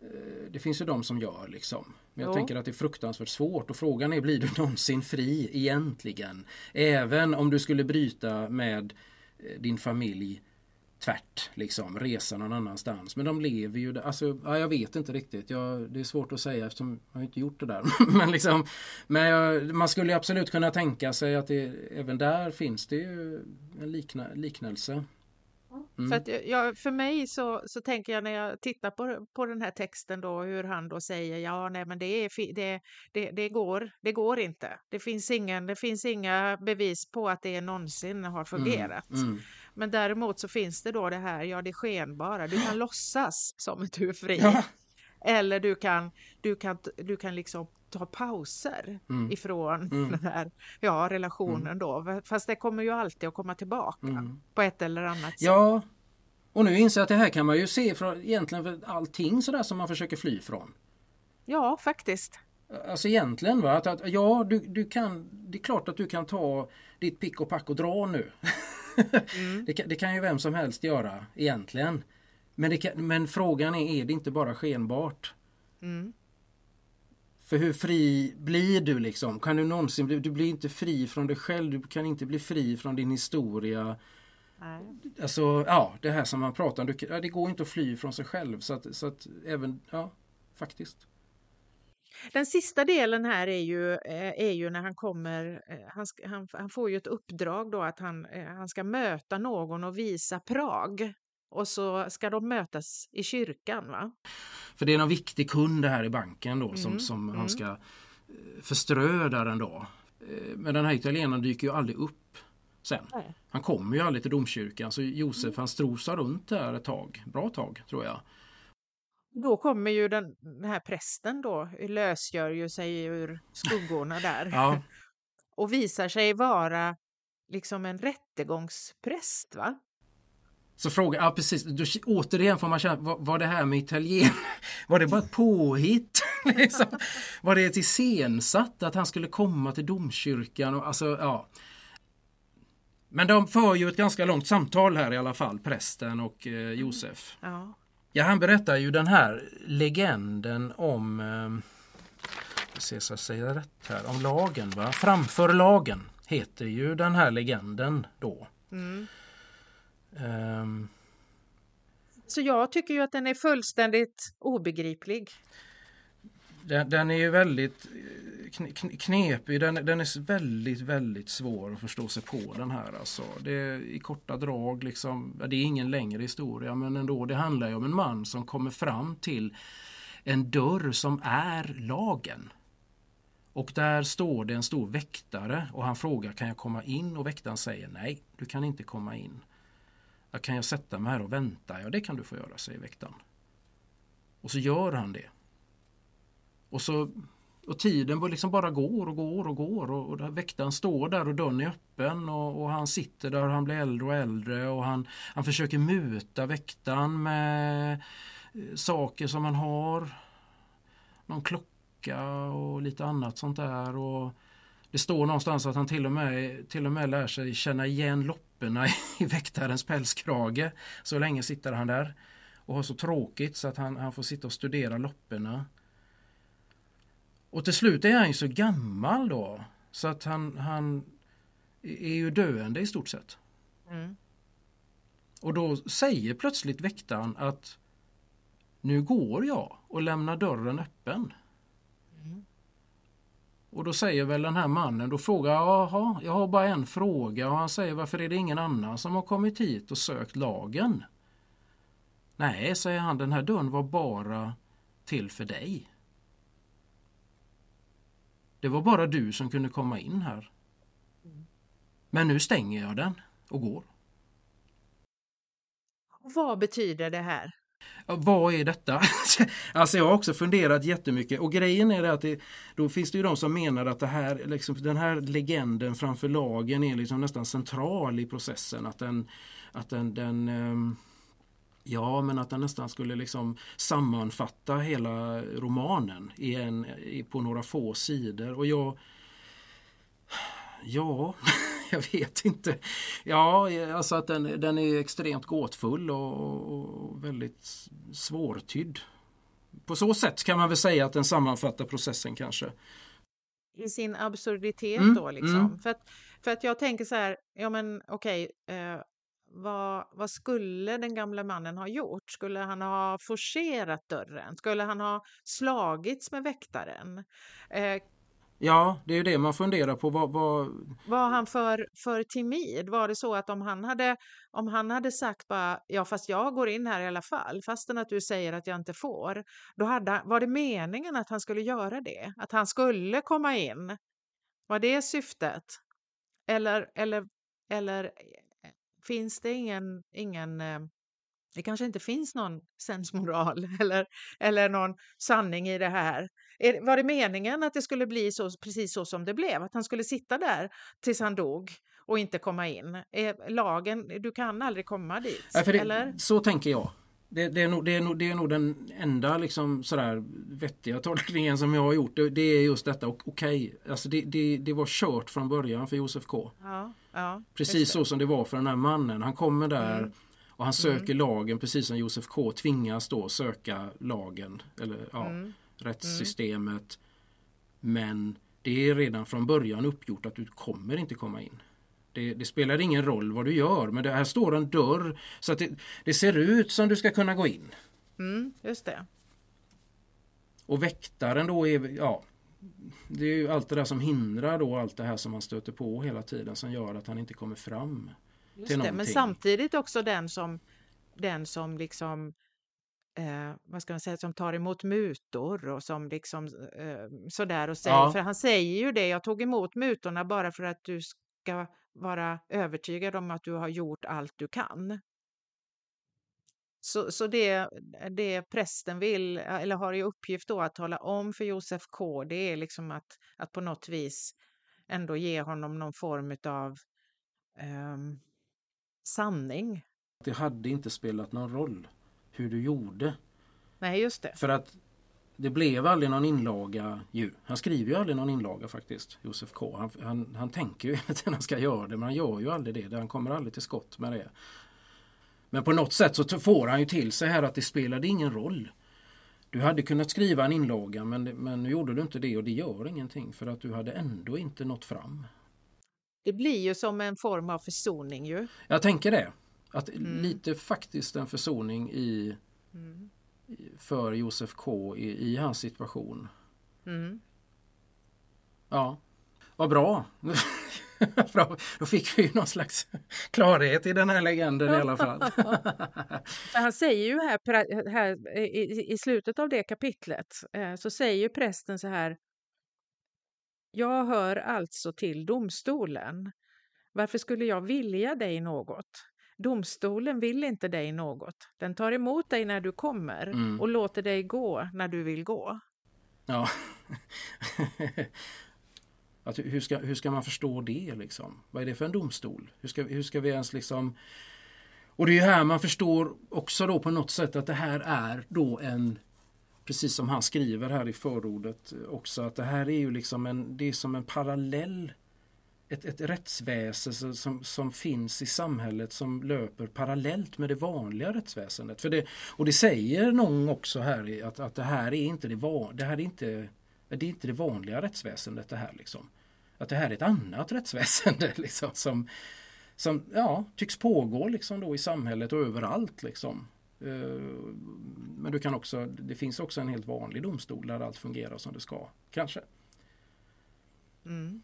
eh, det finns ju de som gör liksom. Men jag Jo. tänker att det är fruktansvärt svårt och frågan är blir du någonsin fri egentligen? Även om du skulle bryta med eh, din familj tvärt, liksom resa någon annanstans. Men de lever ju, där- alltså, ja, jag vet inte riktigt. Jag, det är svårt att säga eftersom jag har inte gjort det där. men liksom, men jag, man skulle absolut kunna tänka sig att det, även där finns det ju en likna, liknelse. Mm. För, att jag, för mig så, så tänker jag när jag tittar på, på den här texten då hur han då säger ja nej men det, är, det, det, det, går, det går inte. Det finns, ingen, det finns inga bevis på att det någonsin har fungerat. Mm, mm. Men däremot så finns det då det här, ja det skenbara, du kan låtsas som att du är fri. Ja. Eller du kan, du kan, du kan liksom ta pauser Mm. ifrån Mm. den här ja, relationen då. Fast det kommer ju alltid att komma tillbaka Mm. på ett eller annat sätt. Ja, och nu inser jag att det här kan man ju se från egentligen för allting sådär som man försöker fly från. Ja, faktiskt. Alltså egentligen va, att, att ja du, du kan, det är klart att du kan ta ditt pick och pack och dra nu. Mm. det, kan, det kan ju vem som helst göra egentligen. Men, kan, men frågan är, är det inte bara skenbart? Mm. För hur fri blir du liksom? Kan du någonsin bli, du blir inte fri från dig själv, du kan inte bli fri från din historia. Nej. Alltså ja, det här som man pratar om, det går inte att fly från sig själv så att, så att även, ja faktiskt. Den sista delen här är ju, eh, är ju när han kommer, eh, han, ska, han, han får ju ett uppdrag då att han, eh, han ska möta någon och visa Prag. Och så ska de mötas i kyrkan va? För det är någon viktig kund här i banken då som, Mm, som mm. han ska eh, förströ där en dag. Men den här italienaren dyker ju aldrig upp sen. Nej. Han kommer ju aldrig till domkyrkan så Josef han strosar runt där ett tag, bra tag tror jag. Då kommer ju den, den här prästen då, lösgör ju sig ur skuggorna där Ja, och visar sig vara liksom en rättegångspräst va? så fråga, ja precis, då, återigen får man känna, var, var det här med italien, var det bara ett påhitt? liksom? Var det ett iscensatt att han skulle komma till domkyrkan? Och, alltså, ja. Men de för ju ett ganska långt samtal här i alla fall, prästen och eh, Josef. Ja. Ja, han berättar ju den här legenden om, eh, säger rätt här, om lagen va? Framför lagen heter ju den här legenden då. Mm. Ehm, Så jag tycker ju att den är fullständigt obegriplig. Den, den är ju väldigt eh, knepig. Den, den är väldigt, väldigt svår att förstå sig på den här. Alltså. Det är i korta drag, liksom, det är ingen längre historia men ändå. Det handlar ju om en man som kommer fram till en dörr som är lagen. Och där står det en stor väktare och han frågar kan jag komma in och väktaren säger nej, du kan inte komma in. Kan jag sätta mig här och vänta? Ja, det kan du få göra, säger väktaren. Och så gör han det. Och så och tiden liksom bara går och går och går och, och väktaren står där och dörren är öppen och, och, han sitter där och han blir äldre och äldre och han, han försöker muta väktaren med eh, saker som han har. Någon klocka och lite annat sånt där. Och det står någonstans att han till och med, till och med lär sig känna igen lopporna i väktarens pälskrage. Så länge sitter han där och har så tråkigt så att han, han får sitta och studera lopporna. Och till slut är han ju så gammal då så att han, han är ju döende i stort sett. Mm. Och då säger plötsligt väktaren att nu går jag och lämnar dörren öppen. Mm. Och då säger väl den här mannen, då frågar jag, jaha, jag har bara en fråga och han säger varför är det ingen annan som har kommit hit och sökt lagen? Nej, säger han, den här dörren var bara till för dig. Det var bara du som kunde komma in här. Men nu stänger jag den och går. Vad betyder det här? Vad är detta? alltså jag har också funderat jättemycket och grejen är att det, då finns det ju de som menar att det här, liksom, den här legenden framför lagen är liksom nästan central i processen. Att den, att den, den um, Ja, men att den nästan skulle liksom sammanfatta hela romanen i en, på några få sidor. Och jag... Ja, jag vet inte. Ja, alltså att den, den är extremt gåtfull och, och väldigt svårtydd. På så sätt kan man väl säga att den sammanfattar processen kanske. I sin absurditet mm, då liksom. Mm. För, att, för att jag tänker så här, ja men okej, okay, eh, vad, vad skulle den gamla mannen ha gjort? Skulle han ha forcerat dörren? Skulle han ha slagits med väktaren? Eh, ja, det är det man funderar på. Vad, vad... Var han för, för timid? Var det så att om han hade, om han hade sagt bara ja, fast jag går in här i alla fall, fastän att du säger att jag inte får, då hade, var det meningen att han skulle göra det? Att han skulle komma in? Var det syftet? Eller, eller, eller finns det ingen, ingen eh, det kanske inte finns någon sensmoral eller, eller någon sanning i det här. Var det meningen att det skulle bli så, precis så som det blev? Att han skulle sitta där tills han dog och inte komma in? Lagen, du kan aldrig komma dit? Ja, det, eller? Så tänker jag. Det, det, är nog, det, är nog, det är nog den enda liksom sådär vettiga tolkningen som jag har gjort. Det, det är just detta. Okej, okay, alltså det, det, det var kört från början för Josef K. Ja, ja, precis så som det var för den här mannen. Han kommer där mm. och han söker mm. lagen precis som Josef K tvingas då söka lagen. Eller ja, mm. rättssystemet. Men det är redan från början uppgjort att du kommer inte komma in. Det, det, spelar ingen roll vad du gör men det här står en dörr så att det, det ser ut som du ska kunna gå in. Mm, just det. Och väktaren då är, ja, det är ju allt det där som hindrar då allt det här som man stöter på hela tiden som gör att han inte kommer fram. Just till det, men samtidigt också den som, den som liksom eh, vad ska man säga, som tar emot mutor och som liksom eh, sådär och säger, ja. för han säger ju det, jag tog emot mutorna bara för att du ska vara övertygad om att du har gjort allt du kan. Så, så det, det prästen vill, eller har i uppgift då att tala om för Josef K, det är liksom att, att på något vis ändå ge honom någon form av um, ehm, sanning. Det hade inte spelat någon roll hur du gjorde. Nej, just det. För att det blev aldrig någon inlaga ju. Han skriver ju aldrig någon inlaga faktiskt, Josef K. Han, han, han tänker ju att han ska göra det men han gör ju aldrig det. Han kommer aldrig till skott med det. Men på något sätt så får han ju till sig här att det spelade ingen roll. Du hade kunnat skriva en inlaga men, men nu gjorde du inte det och det gör ingenting för att du hade ändå inte nått fram. Det blir ju som en form av försoning ju. Jag tänker det. Att mm. lite faktiskt en försoning i mm för Josef K i, i hans situation. Mm. Ja, vad bra. bra. Då fick vi någon slags klarhet i den här legenden i alla fall. Han säger ju här, här i, i, slutet av det kapitlet eh, så säger prästen så här. Jag hör alltså till domstolen. Varför skulle jag vilja dig något? Domstolen vill inte dig något. Den tar emot dig när du kommer mm. och låter dig gå när du vill gå. Ja. Att hur, ska, hur ska man förstå det liksom? Vad är det för en domstol? Hur ska, hur ska vi ens liksom... Och det är här man förstår också då på något sätt att det här är då en Precis som han skriver här i förordet också att det här är ju liksom en, det är som en parallell ett, ett rättsväsen som, som finns i samhället som löper parallellt med det vanliga rättsväsendet. För det, och det säger någon också här att, att det här är inte det, det här är inte det är inte det vanliga rättsväsendet det här liksom. Att det här är ett annat rättsväsende liksom som, som ja, tycks pågå liksom då i samhället och överallt liksom. Eh, men du kan också, det finns också en helt vanlig domstol där allt fungerar som det ska, kanske. Mm.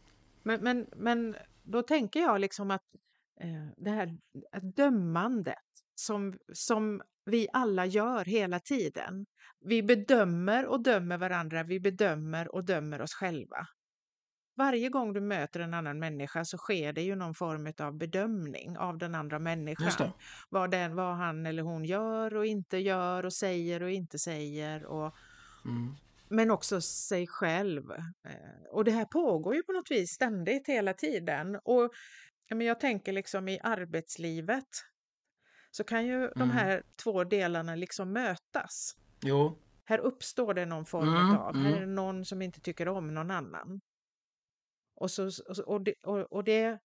Men, men, men då tänker jag liksom att eh, det här dömandet som, som vi alla gör hela tiden. Vi bedömer och dömer varandra, vi bedömer och dömer oss själva. Varje gång du möter en annan människa så sker det ju någon form av bedömning av den andra människan. Vad, den, vad han eller hon gör och inte gör och säger och inte säger. Och, mm. Men också sig själv. Eh, och det här pågår ju på något vis ständigt hela tiden. Och jag tänker liksom i arbetslivet så kan ju mm. de här två delarna liksom mötas. Jo. Här uppstår det någon form mm, av, här är mm. det någon som inte tycker om någon annan. Och, så, och, det, och, och det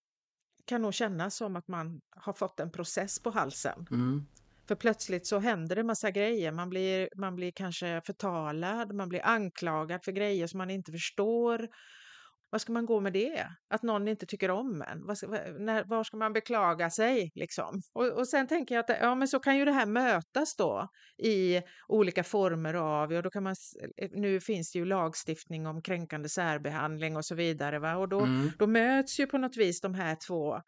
kan nog kännas som att man har fått en process på halsen. Mm. För plötsligt så händer det massa grejer. Man blir, man blir kanske förtalad, man blir anklagad för grejer som man inte förstår. Vad ska man gå med det? Att någon inte tycker om en? Var ska, när, var ska man beklaga sig? Liksom? Och, och sen tänker jag att ja, men så kan ju det här mötas då i olika former av, och då kan man, eh, nu finns det ju lagstiftning om kränkande särbehandling och så vidare. Va? Och då, mm. då möts ju på något vis de här två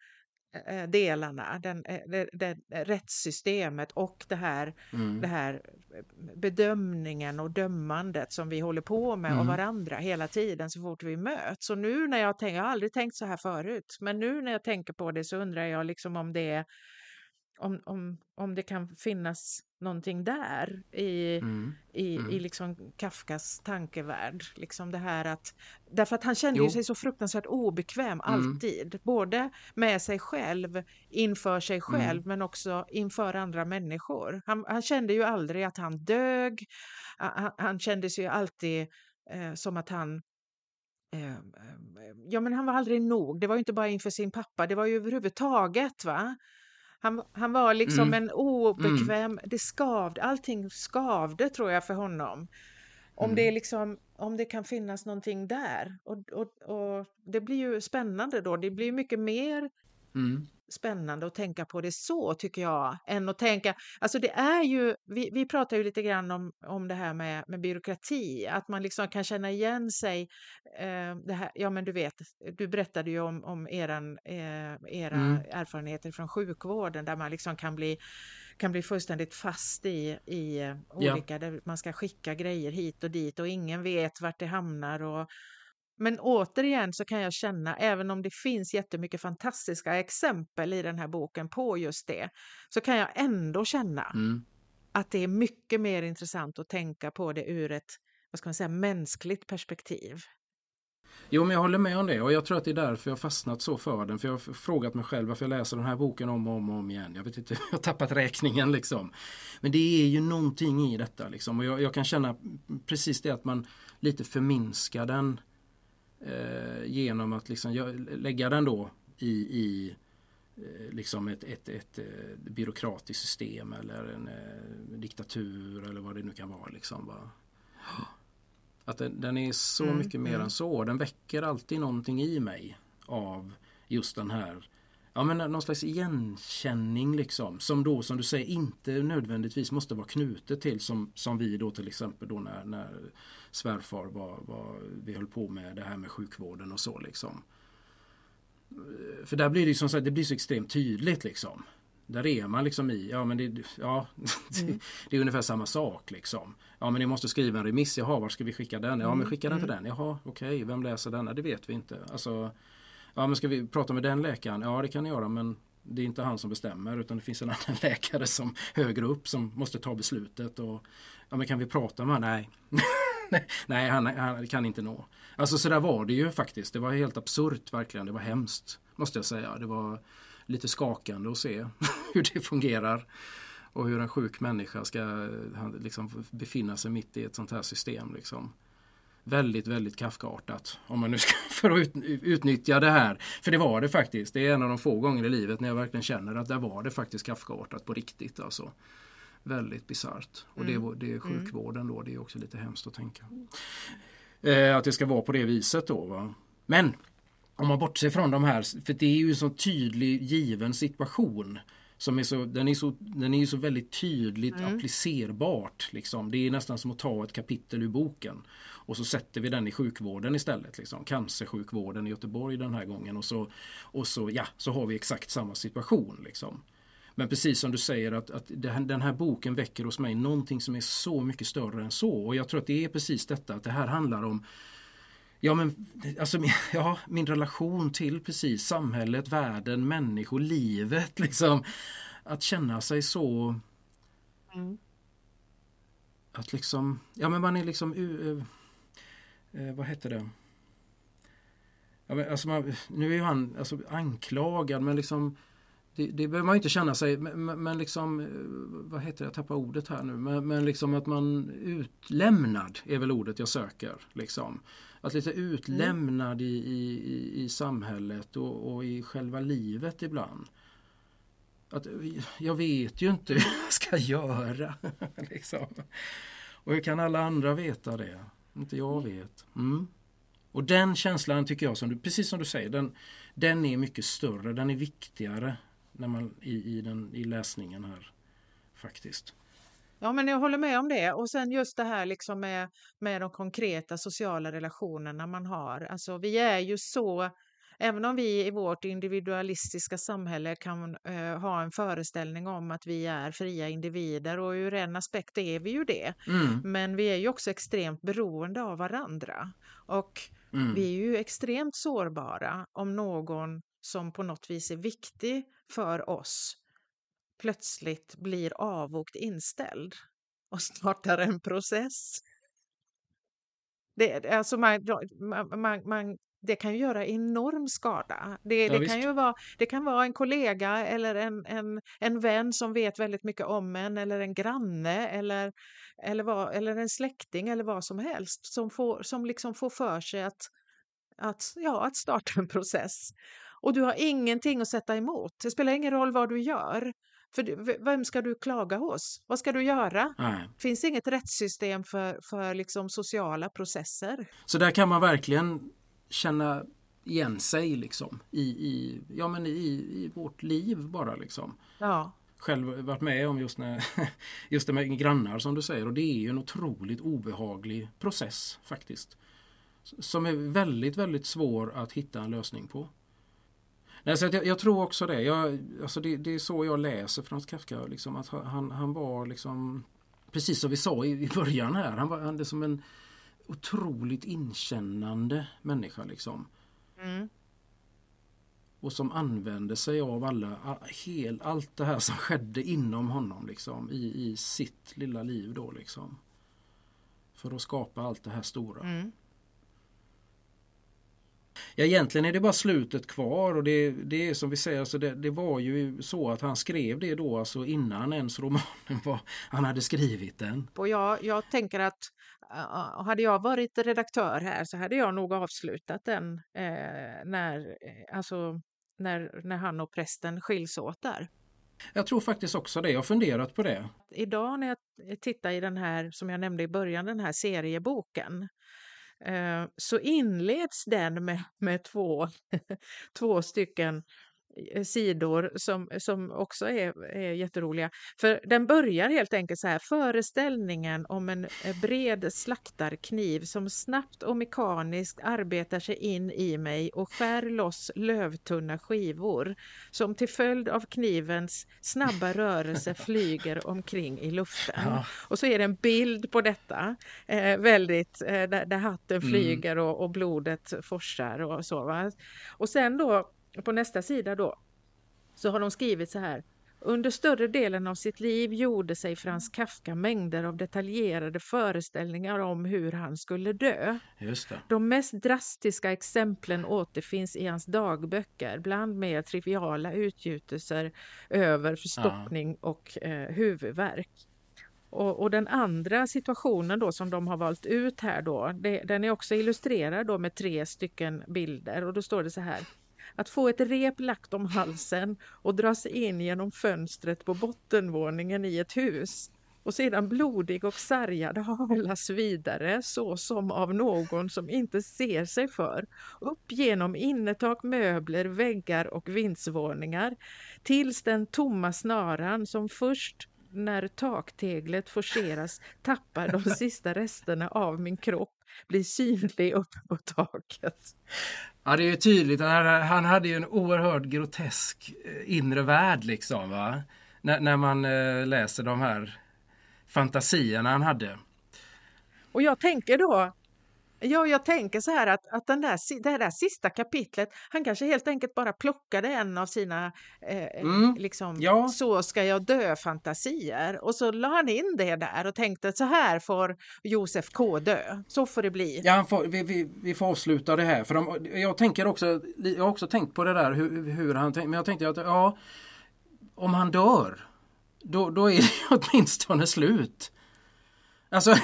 delarna, den, eh, det, det, rättssystemet och det här, mm. det här bedömningen och dömandet som vi håller på med mm. och varandra hela tiden så fort vi möts. Och nu när jag tänker, jag har aldrig tänkt så här förut, men nu när jag tänker på det så undrar jag liksom om det är om, om, om det kan finnas någonting där i, mm. i, mm. i liksom Kafkas tankevärld. Liksom det här att, därför att han kände ju sig så fruktansvärt obekväm mm. alltid, både med sig själv, inför sig mm. själv, men också inför andra människor. Han, han, kände ju aldrig att han dög, han, han kände sig ju alltid eh, som att han eh, Ja men han var aldrig nog, det var ju inte bara inför sin pappa, det var ju överhuvudtaget. va han, han var liksom mm. en obekväm, mm. det skavde, allting skavde tror jag för honom. Om mm. det liksom, om det kan finnas någonting där. Och, och, och det blir ju spännande då, det blir mycket mer mm spännande att tänka på det så tycker jag, än att tänka, alltså det är ju, vi, vi pratar ju lite grann om, om det här med, med byråkrati, att man liksom kan känna igen sig, eh, det här, ja men du vet, du berättade ju om, om eran, eh, era mm. erfarenheter från sjukvården där man liksom kan bli kan bli fullständigt fast i, i olika, ja. där man ska skicka grejer hit och dit och ingen vet vart det hamnar och men återigen så kan jag känna, även om det finns jättemycket fantastiska exempel i den här boken på just det, så kan jag ändå känna mm. att det är mycket mer intressant att tänka på det ur ett vad ska man säga, mänskligt perspektiv. Jo, men jag håller med om det och jag tror att det är därför jag fastnat så för den. För jag har frågat mig själv varför jag läser den här boken om och om, och om igen. Jag vet inte, jag har tappat räkningen liksom. Men det är ju någonting i detta liksom och jag, jag kan känna precis det att man lite förminskar den eh, genom att liksom lägga den då i, i eh, liksom ett, ett, ett, ett eh, byråkratiskt system eller en eh, diktatur eller vad det nu kan vara. Liksom, va? Att den, den, är så mm, mycket mer mm. än så. Den väcker alltid någonting i mig av just den här ja, men någon slags igenkänning liksom. Som då som du säger inte nödvändigtvis måste vara knutet till som, som vi då till exempel då när, när svärfar var, var, vi höll på med det här med sjukvården och så liksom. För där blir det som sagt, det blir så extremt tydligt liksom. Där är man liksom i, ja men det, ja, mm. det är ungefär samma sak liksom. Ja men ni måste skriva en remiss, jaha var ska vi skicka den? Ja men mm, skicka den till mm. den, jaha okej, okay, vem läser denna? Det vet vi inte. Alltså, ja men ska vi prata med den läkaren? Ja det kan ni göra men det är inte han som bestämmer utan det finns en annan läkare som högre upp som måste ta beslutet. Och, ja men kan vi prata med honom? Nej. Nej han, han, kan inte nå. Alltså så där var det ju faktiskt. Det var helt absurt verkligen. Det var hemskt måste jag säga. Det var lite skakande att se hur det fungerar. Och hur en sjuk människa ska liksom, befinna sig mitt i ett sånt här system. Liksom. Väldigt, väldigt Kafkaartat. Om man nu ska för att ut, utnyttja det här. För det var det faktiskt. Det är en av de få gånger i livet när jag verkligen känner att där var det faktiskt Kafkaartat på riktigt. Alltså. Väldigt bisarrt. Och mm. det, det är mm. sjukvården då. Det är också lite hemskt att tänka. Eh, att det ska vara på det viset då. Va? Men om man bortser från de här, för det är ju en så tydlig given situation. Som är så, den, är så, den är ju så väldigt tydligt mm. applicerbart. Liksom. Det är nästan som att ta ett kapitel ur boken. Och så sätter vi den i sjukvården istället. Liksom. Cancersjukvården i Göteborg den här gången. Och så, och så, ja, så har vi exakt samma situation. Liksom. Men precis som du säger att, att den här boken väcker hos mig någonting som är så mycket större än så. Och jag tror att det är precis detta att det här handlar om Ja men alltså ja, min relation till precis samhället, världen, människor, livet liksom. Att känna sig så mm. Att liksom, ja men man är liksom uh, uh, vad heter det? Ja, men, alltså man, nu är ju han alltså, anklagad men liksom det, det behöver man inte känna sig, men, men liksom, eh, vad heter det, jag tappar ordet här nu, men, men liksom att man utlämnad är väl ordet jag söker. Liksom. Att lite utlämnad i, i, i samhället och, och, i själva livet ibland. Att, jag vet ju inte hur jag ska göra. liksom. Och hur kan alla andra veta det? Inte jag vet. Mm. Och den känslan tycker jag, som du, precis som du säger, den, den är mycket större, den är viktigare när man, i, i, den, i läsningen här faktiskt. Ja, men jag håller med om det. Och sen just det här liksom med, med de konkreta sociala relationerna man har. Alltså, vi är ju så Även om vi i vårt individualistiska samhälle kan eh, ha en föreställning om att vi är fria individer och ur en aspekt är vi ju det. Mm. Men vi är ju också extremt beroende av varandra. Och mm. vi är ju extremt sårbara om någon som på något vis är viktig för oss plötsligt blir avvokt inställd och startar en process. Det, alltså man, man, man, det kan ju göra enorm skada. Det, ja, det kan ju vara, det kan vara en kollega eller en, en, en vän som vet väldigt mycket om en eller en granne eller, eller, vad, eller en släkting eller vad som helst som, får, som liksom får för sig att, att, ja, att starta en process. Och du har ingenting att sätta emot. Det spelar ingen roll vad du gör. För vem ska du klaga hos? Vad ska du göra? Nej. Det finns inget rättssystem för, för liksom sociala processer. Så där kan man verkligen känna igen sig liksom i, i, ja, men i, i vårt liv bara. Liksom. Ja. Själv varit med om just, när, just det med grannar som du säger och det är ju en otroligt obehaglig process faktiskt. Som är väldigt, väldigt svår att hitta en lösning på. Nej, så jag, jag, tror också det. Jag, alltså det. Det är så jag läser Frans Kafka. Liksom, att han, han var liksom Precis som vi sa i, i början här. Han var han som en otroligt inkännande människa. Liksom. Mm. Och som använde sig av alla, hel, allt det här som skedde inom honom liksom, i, i sitt lilla liv. då liksom. För att skapa allt det här stora. Mm. Ja, egentligen är det bara slutet kvar och det, det är som vi säger, alltså det, det, var ju så att han skrev det då alltså innan ens romanen var, han hade skrivit den. Och jag, jag tänker att hade jag varit redaktör här så hade jag nog avslutat den eh, när, eh, alltså, när, när han och prästen skiljs åt där. Jag tror faktiskt också det, jag har funderat på det. Idag när jag tittar i den här, som jag nämnde i början, den här serieboken Eh, så inleds den med, med två, två stycken eh, sidor som, som också är, är jätteroliga. För den börjar helt enkelt så här. Föreställningen om en eh, bred slaktarkniv som snabbt och mekaniskt arbetar sig in i mig och skär loss lövtunna skivor som till följd av knivens snabba rörelse flyger omkring i luften. Ja. Och så är det en bild på detta, eh, väldigt, eh, där, där, hatten mm. flyger och, och blodet forsar och så. Va? Och sen då på nästa sida då så har de skrivit så här. Under större delen av sitt liv gjorde sig Frans Kafka mängder av detaljerade föreställningar om hur han skulle dö. De mest drastiska exemplen återfinns i hans dagböcker, bland mer triviala utgjutelser över förstoppning ja. och eh, huvudvärk. Och, och, den andra situationen då som de har valt ut här då, det, den är också illustrerad då med tre stycken bilder och då står det så här. Att få ett rep lagt om halsen och dras in genom fönstret på bottenvåningen i ett hus och sedan blodig och sargad halas vidare så som av någon som inte ser sig för, upp genom innertak, möbler, väggar och vindsvåningar tills den tomma snaran som först när takteglet forceras tappar de sista resterna av min kropp blir synlig uppe på taket. Ja, det är ju tydligt att han hade ju en oerhört grotesk eh, inre värld liksom. Va? N när man eh, läser de här fantasierna han hade. Och jag tänker då Ja, jag tänker så här att, att den där, det där sista kapitlet, han kanske helt enkelt bara plockade en av sina eh, mm, liksom, ja. så ska jag dö-fantasier och så la han in det där och tänkte så här får Josef K dö, så får det bli. Ja, får, vi, vi, vi får avsluta det här för de, jag tänker också, jag har också tänkt på det där hur, hur han tänkte, men jag tänkte att ja, om han dör, då, då är det åtminstone slut. Alltså,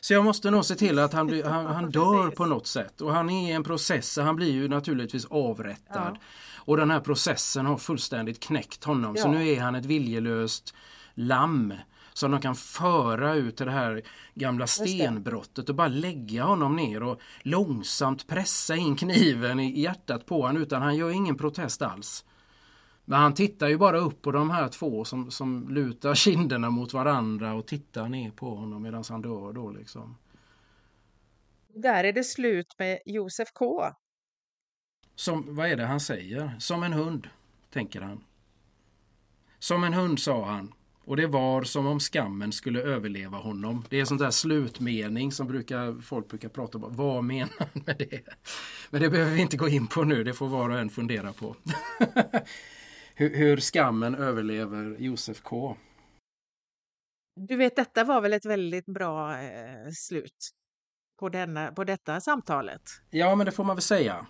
så jag måste nog se till att han, blir, han, han dör på något sätt och han är i en process, han blir ju naturligtvis avrättad. Ja. Och den här processen har fullständigt knäckt honom ja. så nu är han ett viljelöst lamm som de kan föra ut till det här gamla stenbrottet och bara lägga honom ner och långsamt pressa in kniven i hjärtat på honom utan han gör ingen protest alls. Men han tittar ju bara upp på de här två som, som lutar kinderna mot varandra och tittar ner på honom medan han dör då liksom. Där är det slut med Josef K. Som, vad är det han säger? Som en hund, tänker han. Som en hund, sa han. Och det var som om skammen skulle överleva honom. Det är sån där slutmening som brukar, folk brukar prata om. Vad menar han med det? Men det behöver vi inte gå in på nu, det får var och en fundera på. hur, hur skammen överlever Josef K. Du vet, detta var väl ett väldigt bra eh, slut på, denna, på detta samtalet? Ja, men det får man väl säga.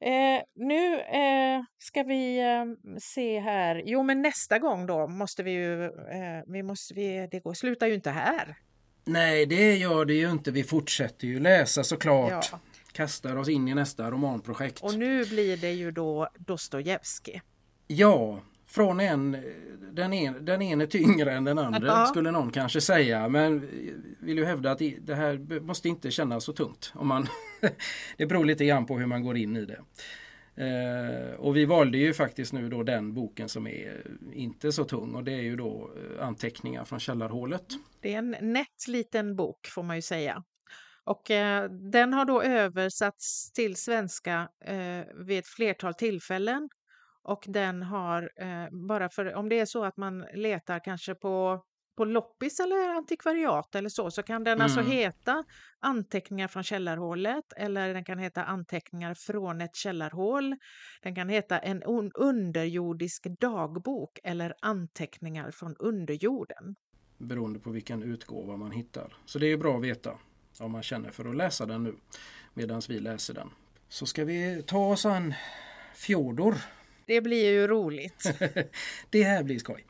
Eh, nu eh, ska vi eh, se här. Jo, men nästa gång då måste vi ju... Eh, vi måste, vi, det går, slutar ju inte här. Nej, det gör det ju inte. Vi fortsätter ju läsa såklart. Ja kastar oss in i nästa romanprojekt. Och nu blir det ju då Dostojevskij. Ja, från en, den, en, den ene tyngre än den andra ja. skulle någon kanske säga. Men vill ju hävda att det här måste inte kännas så tungt. Om man det beror lite grann på hur man går in i det. Eh, och vi valde ju faktiskt nu då den boken som är inte så tung och det är ju då eh, anteckningar från källarhålet. Det är en nätt liten bok får man ju säga. Och eh, den har då översatts till svenska eh, vid ett flertal tillfällen. Och den har, eh, bara för om det är så att man letar kanske på, på loppis eller antikvariat eller så, så kan den alltså mm. alltså heta Anteckningar från källarhålet eller den kan heta Anteckningar från ett källarhål. Den kan heta En underjordisk dagbok eller Anteckningar från underjorden. Beroende på vilken utgåva man hittar. Så det är bra att veta om man känner för att läsa den nu medan vi läser den. Så ska vi ta oss an Fjodor. Det blir ju roligt. det här blir skoj.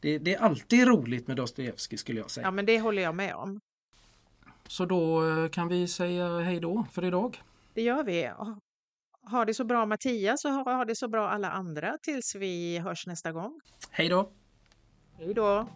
Det, det, är alltid roligt med Dostojevskij skulle jag säga. Ja men det håller jag med om. Så då eh, kan vi säga hej då för idag. Det gör vi. Ha det så bra Mattias och ha det så bra alla andra tills vi hörs nästa gång. Hej då! Hej då!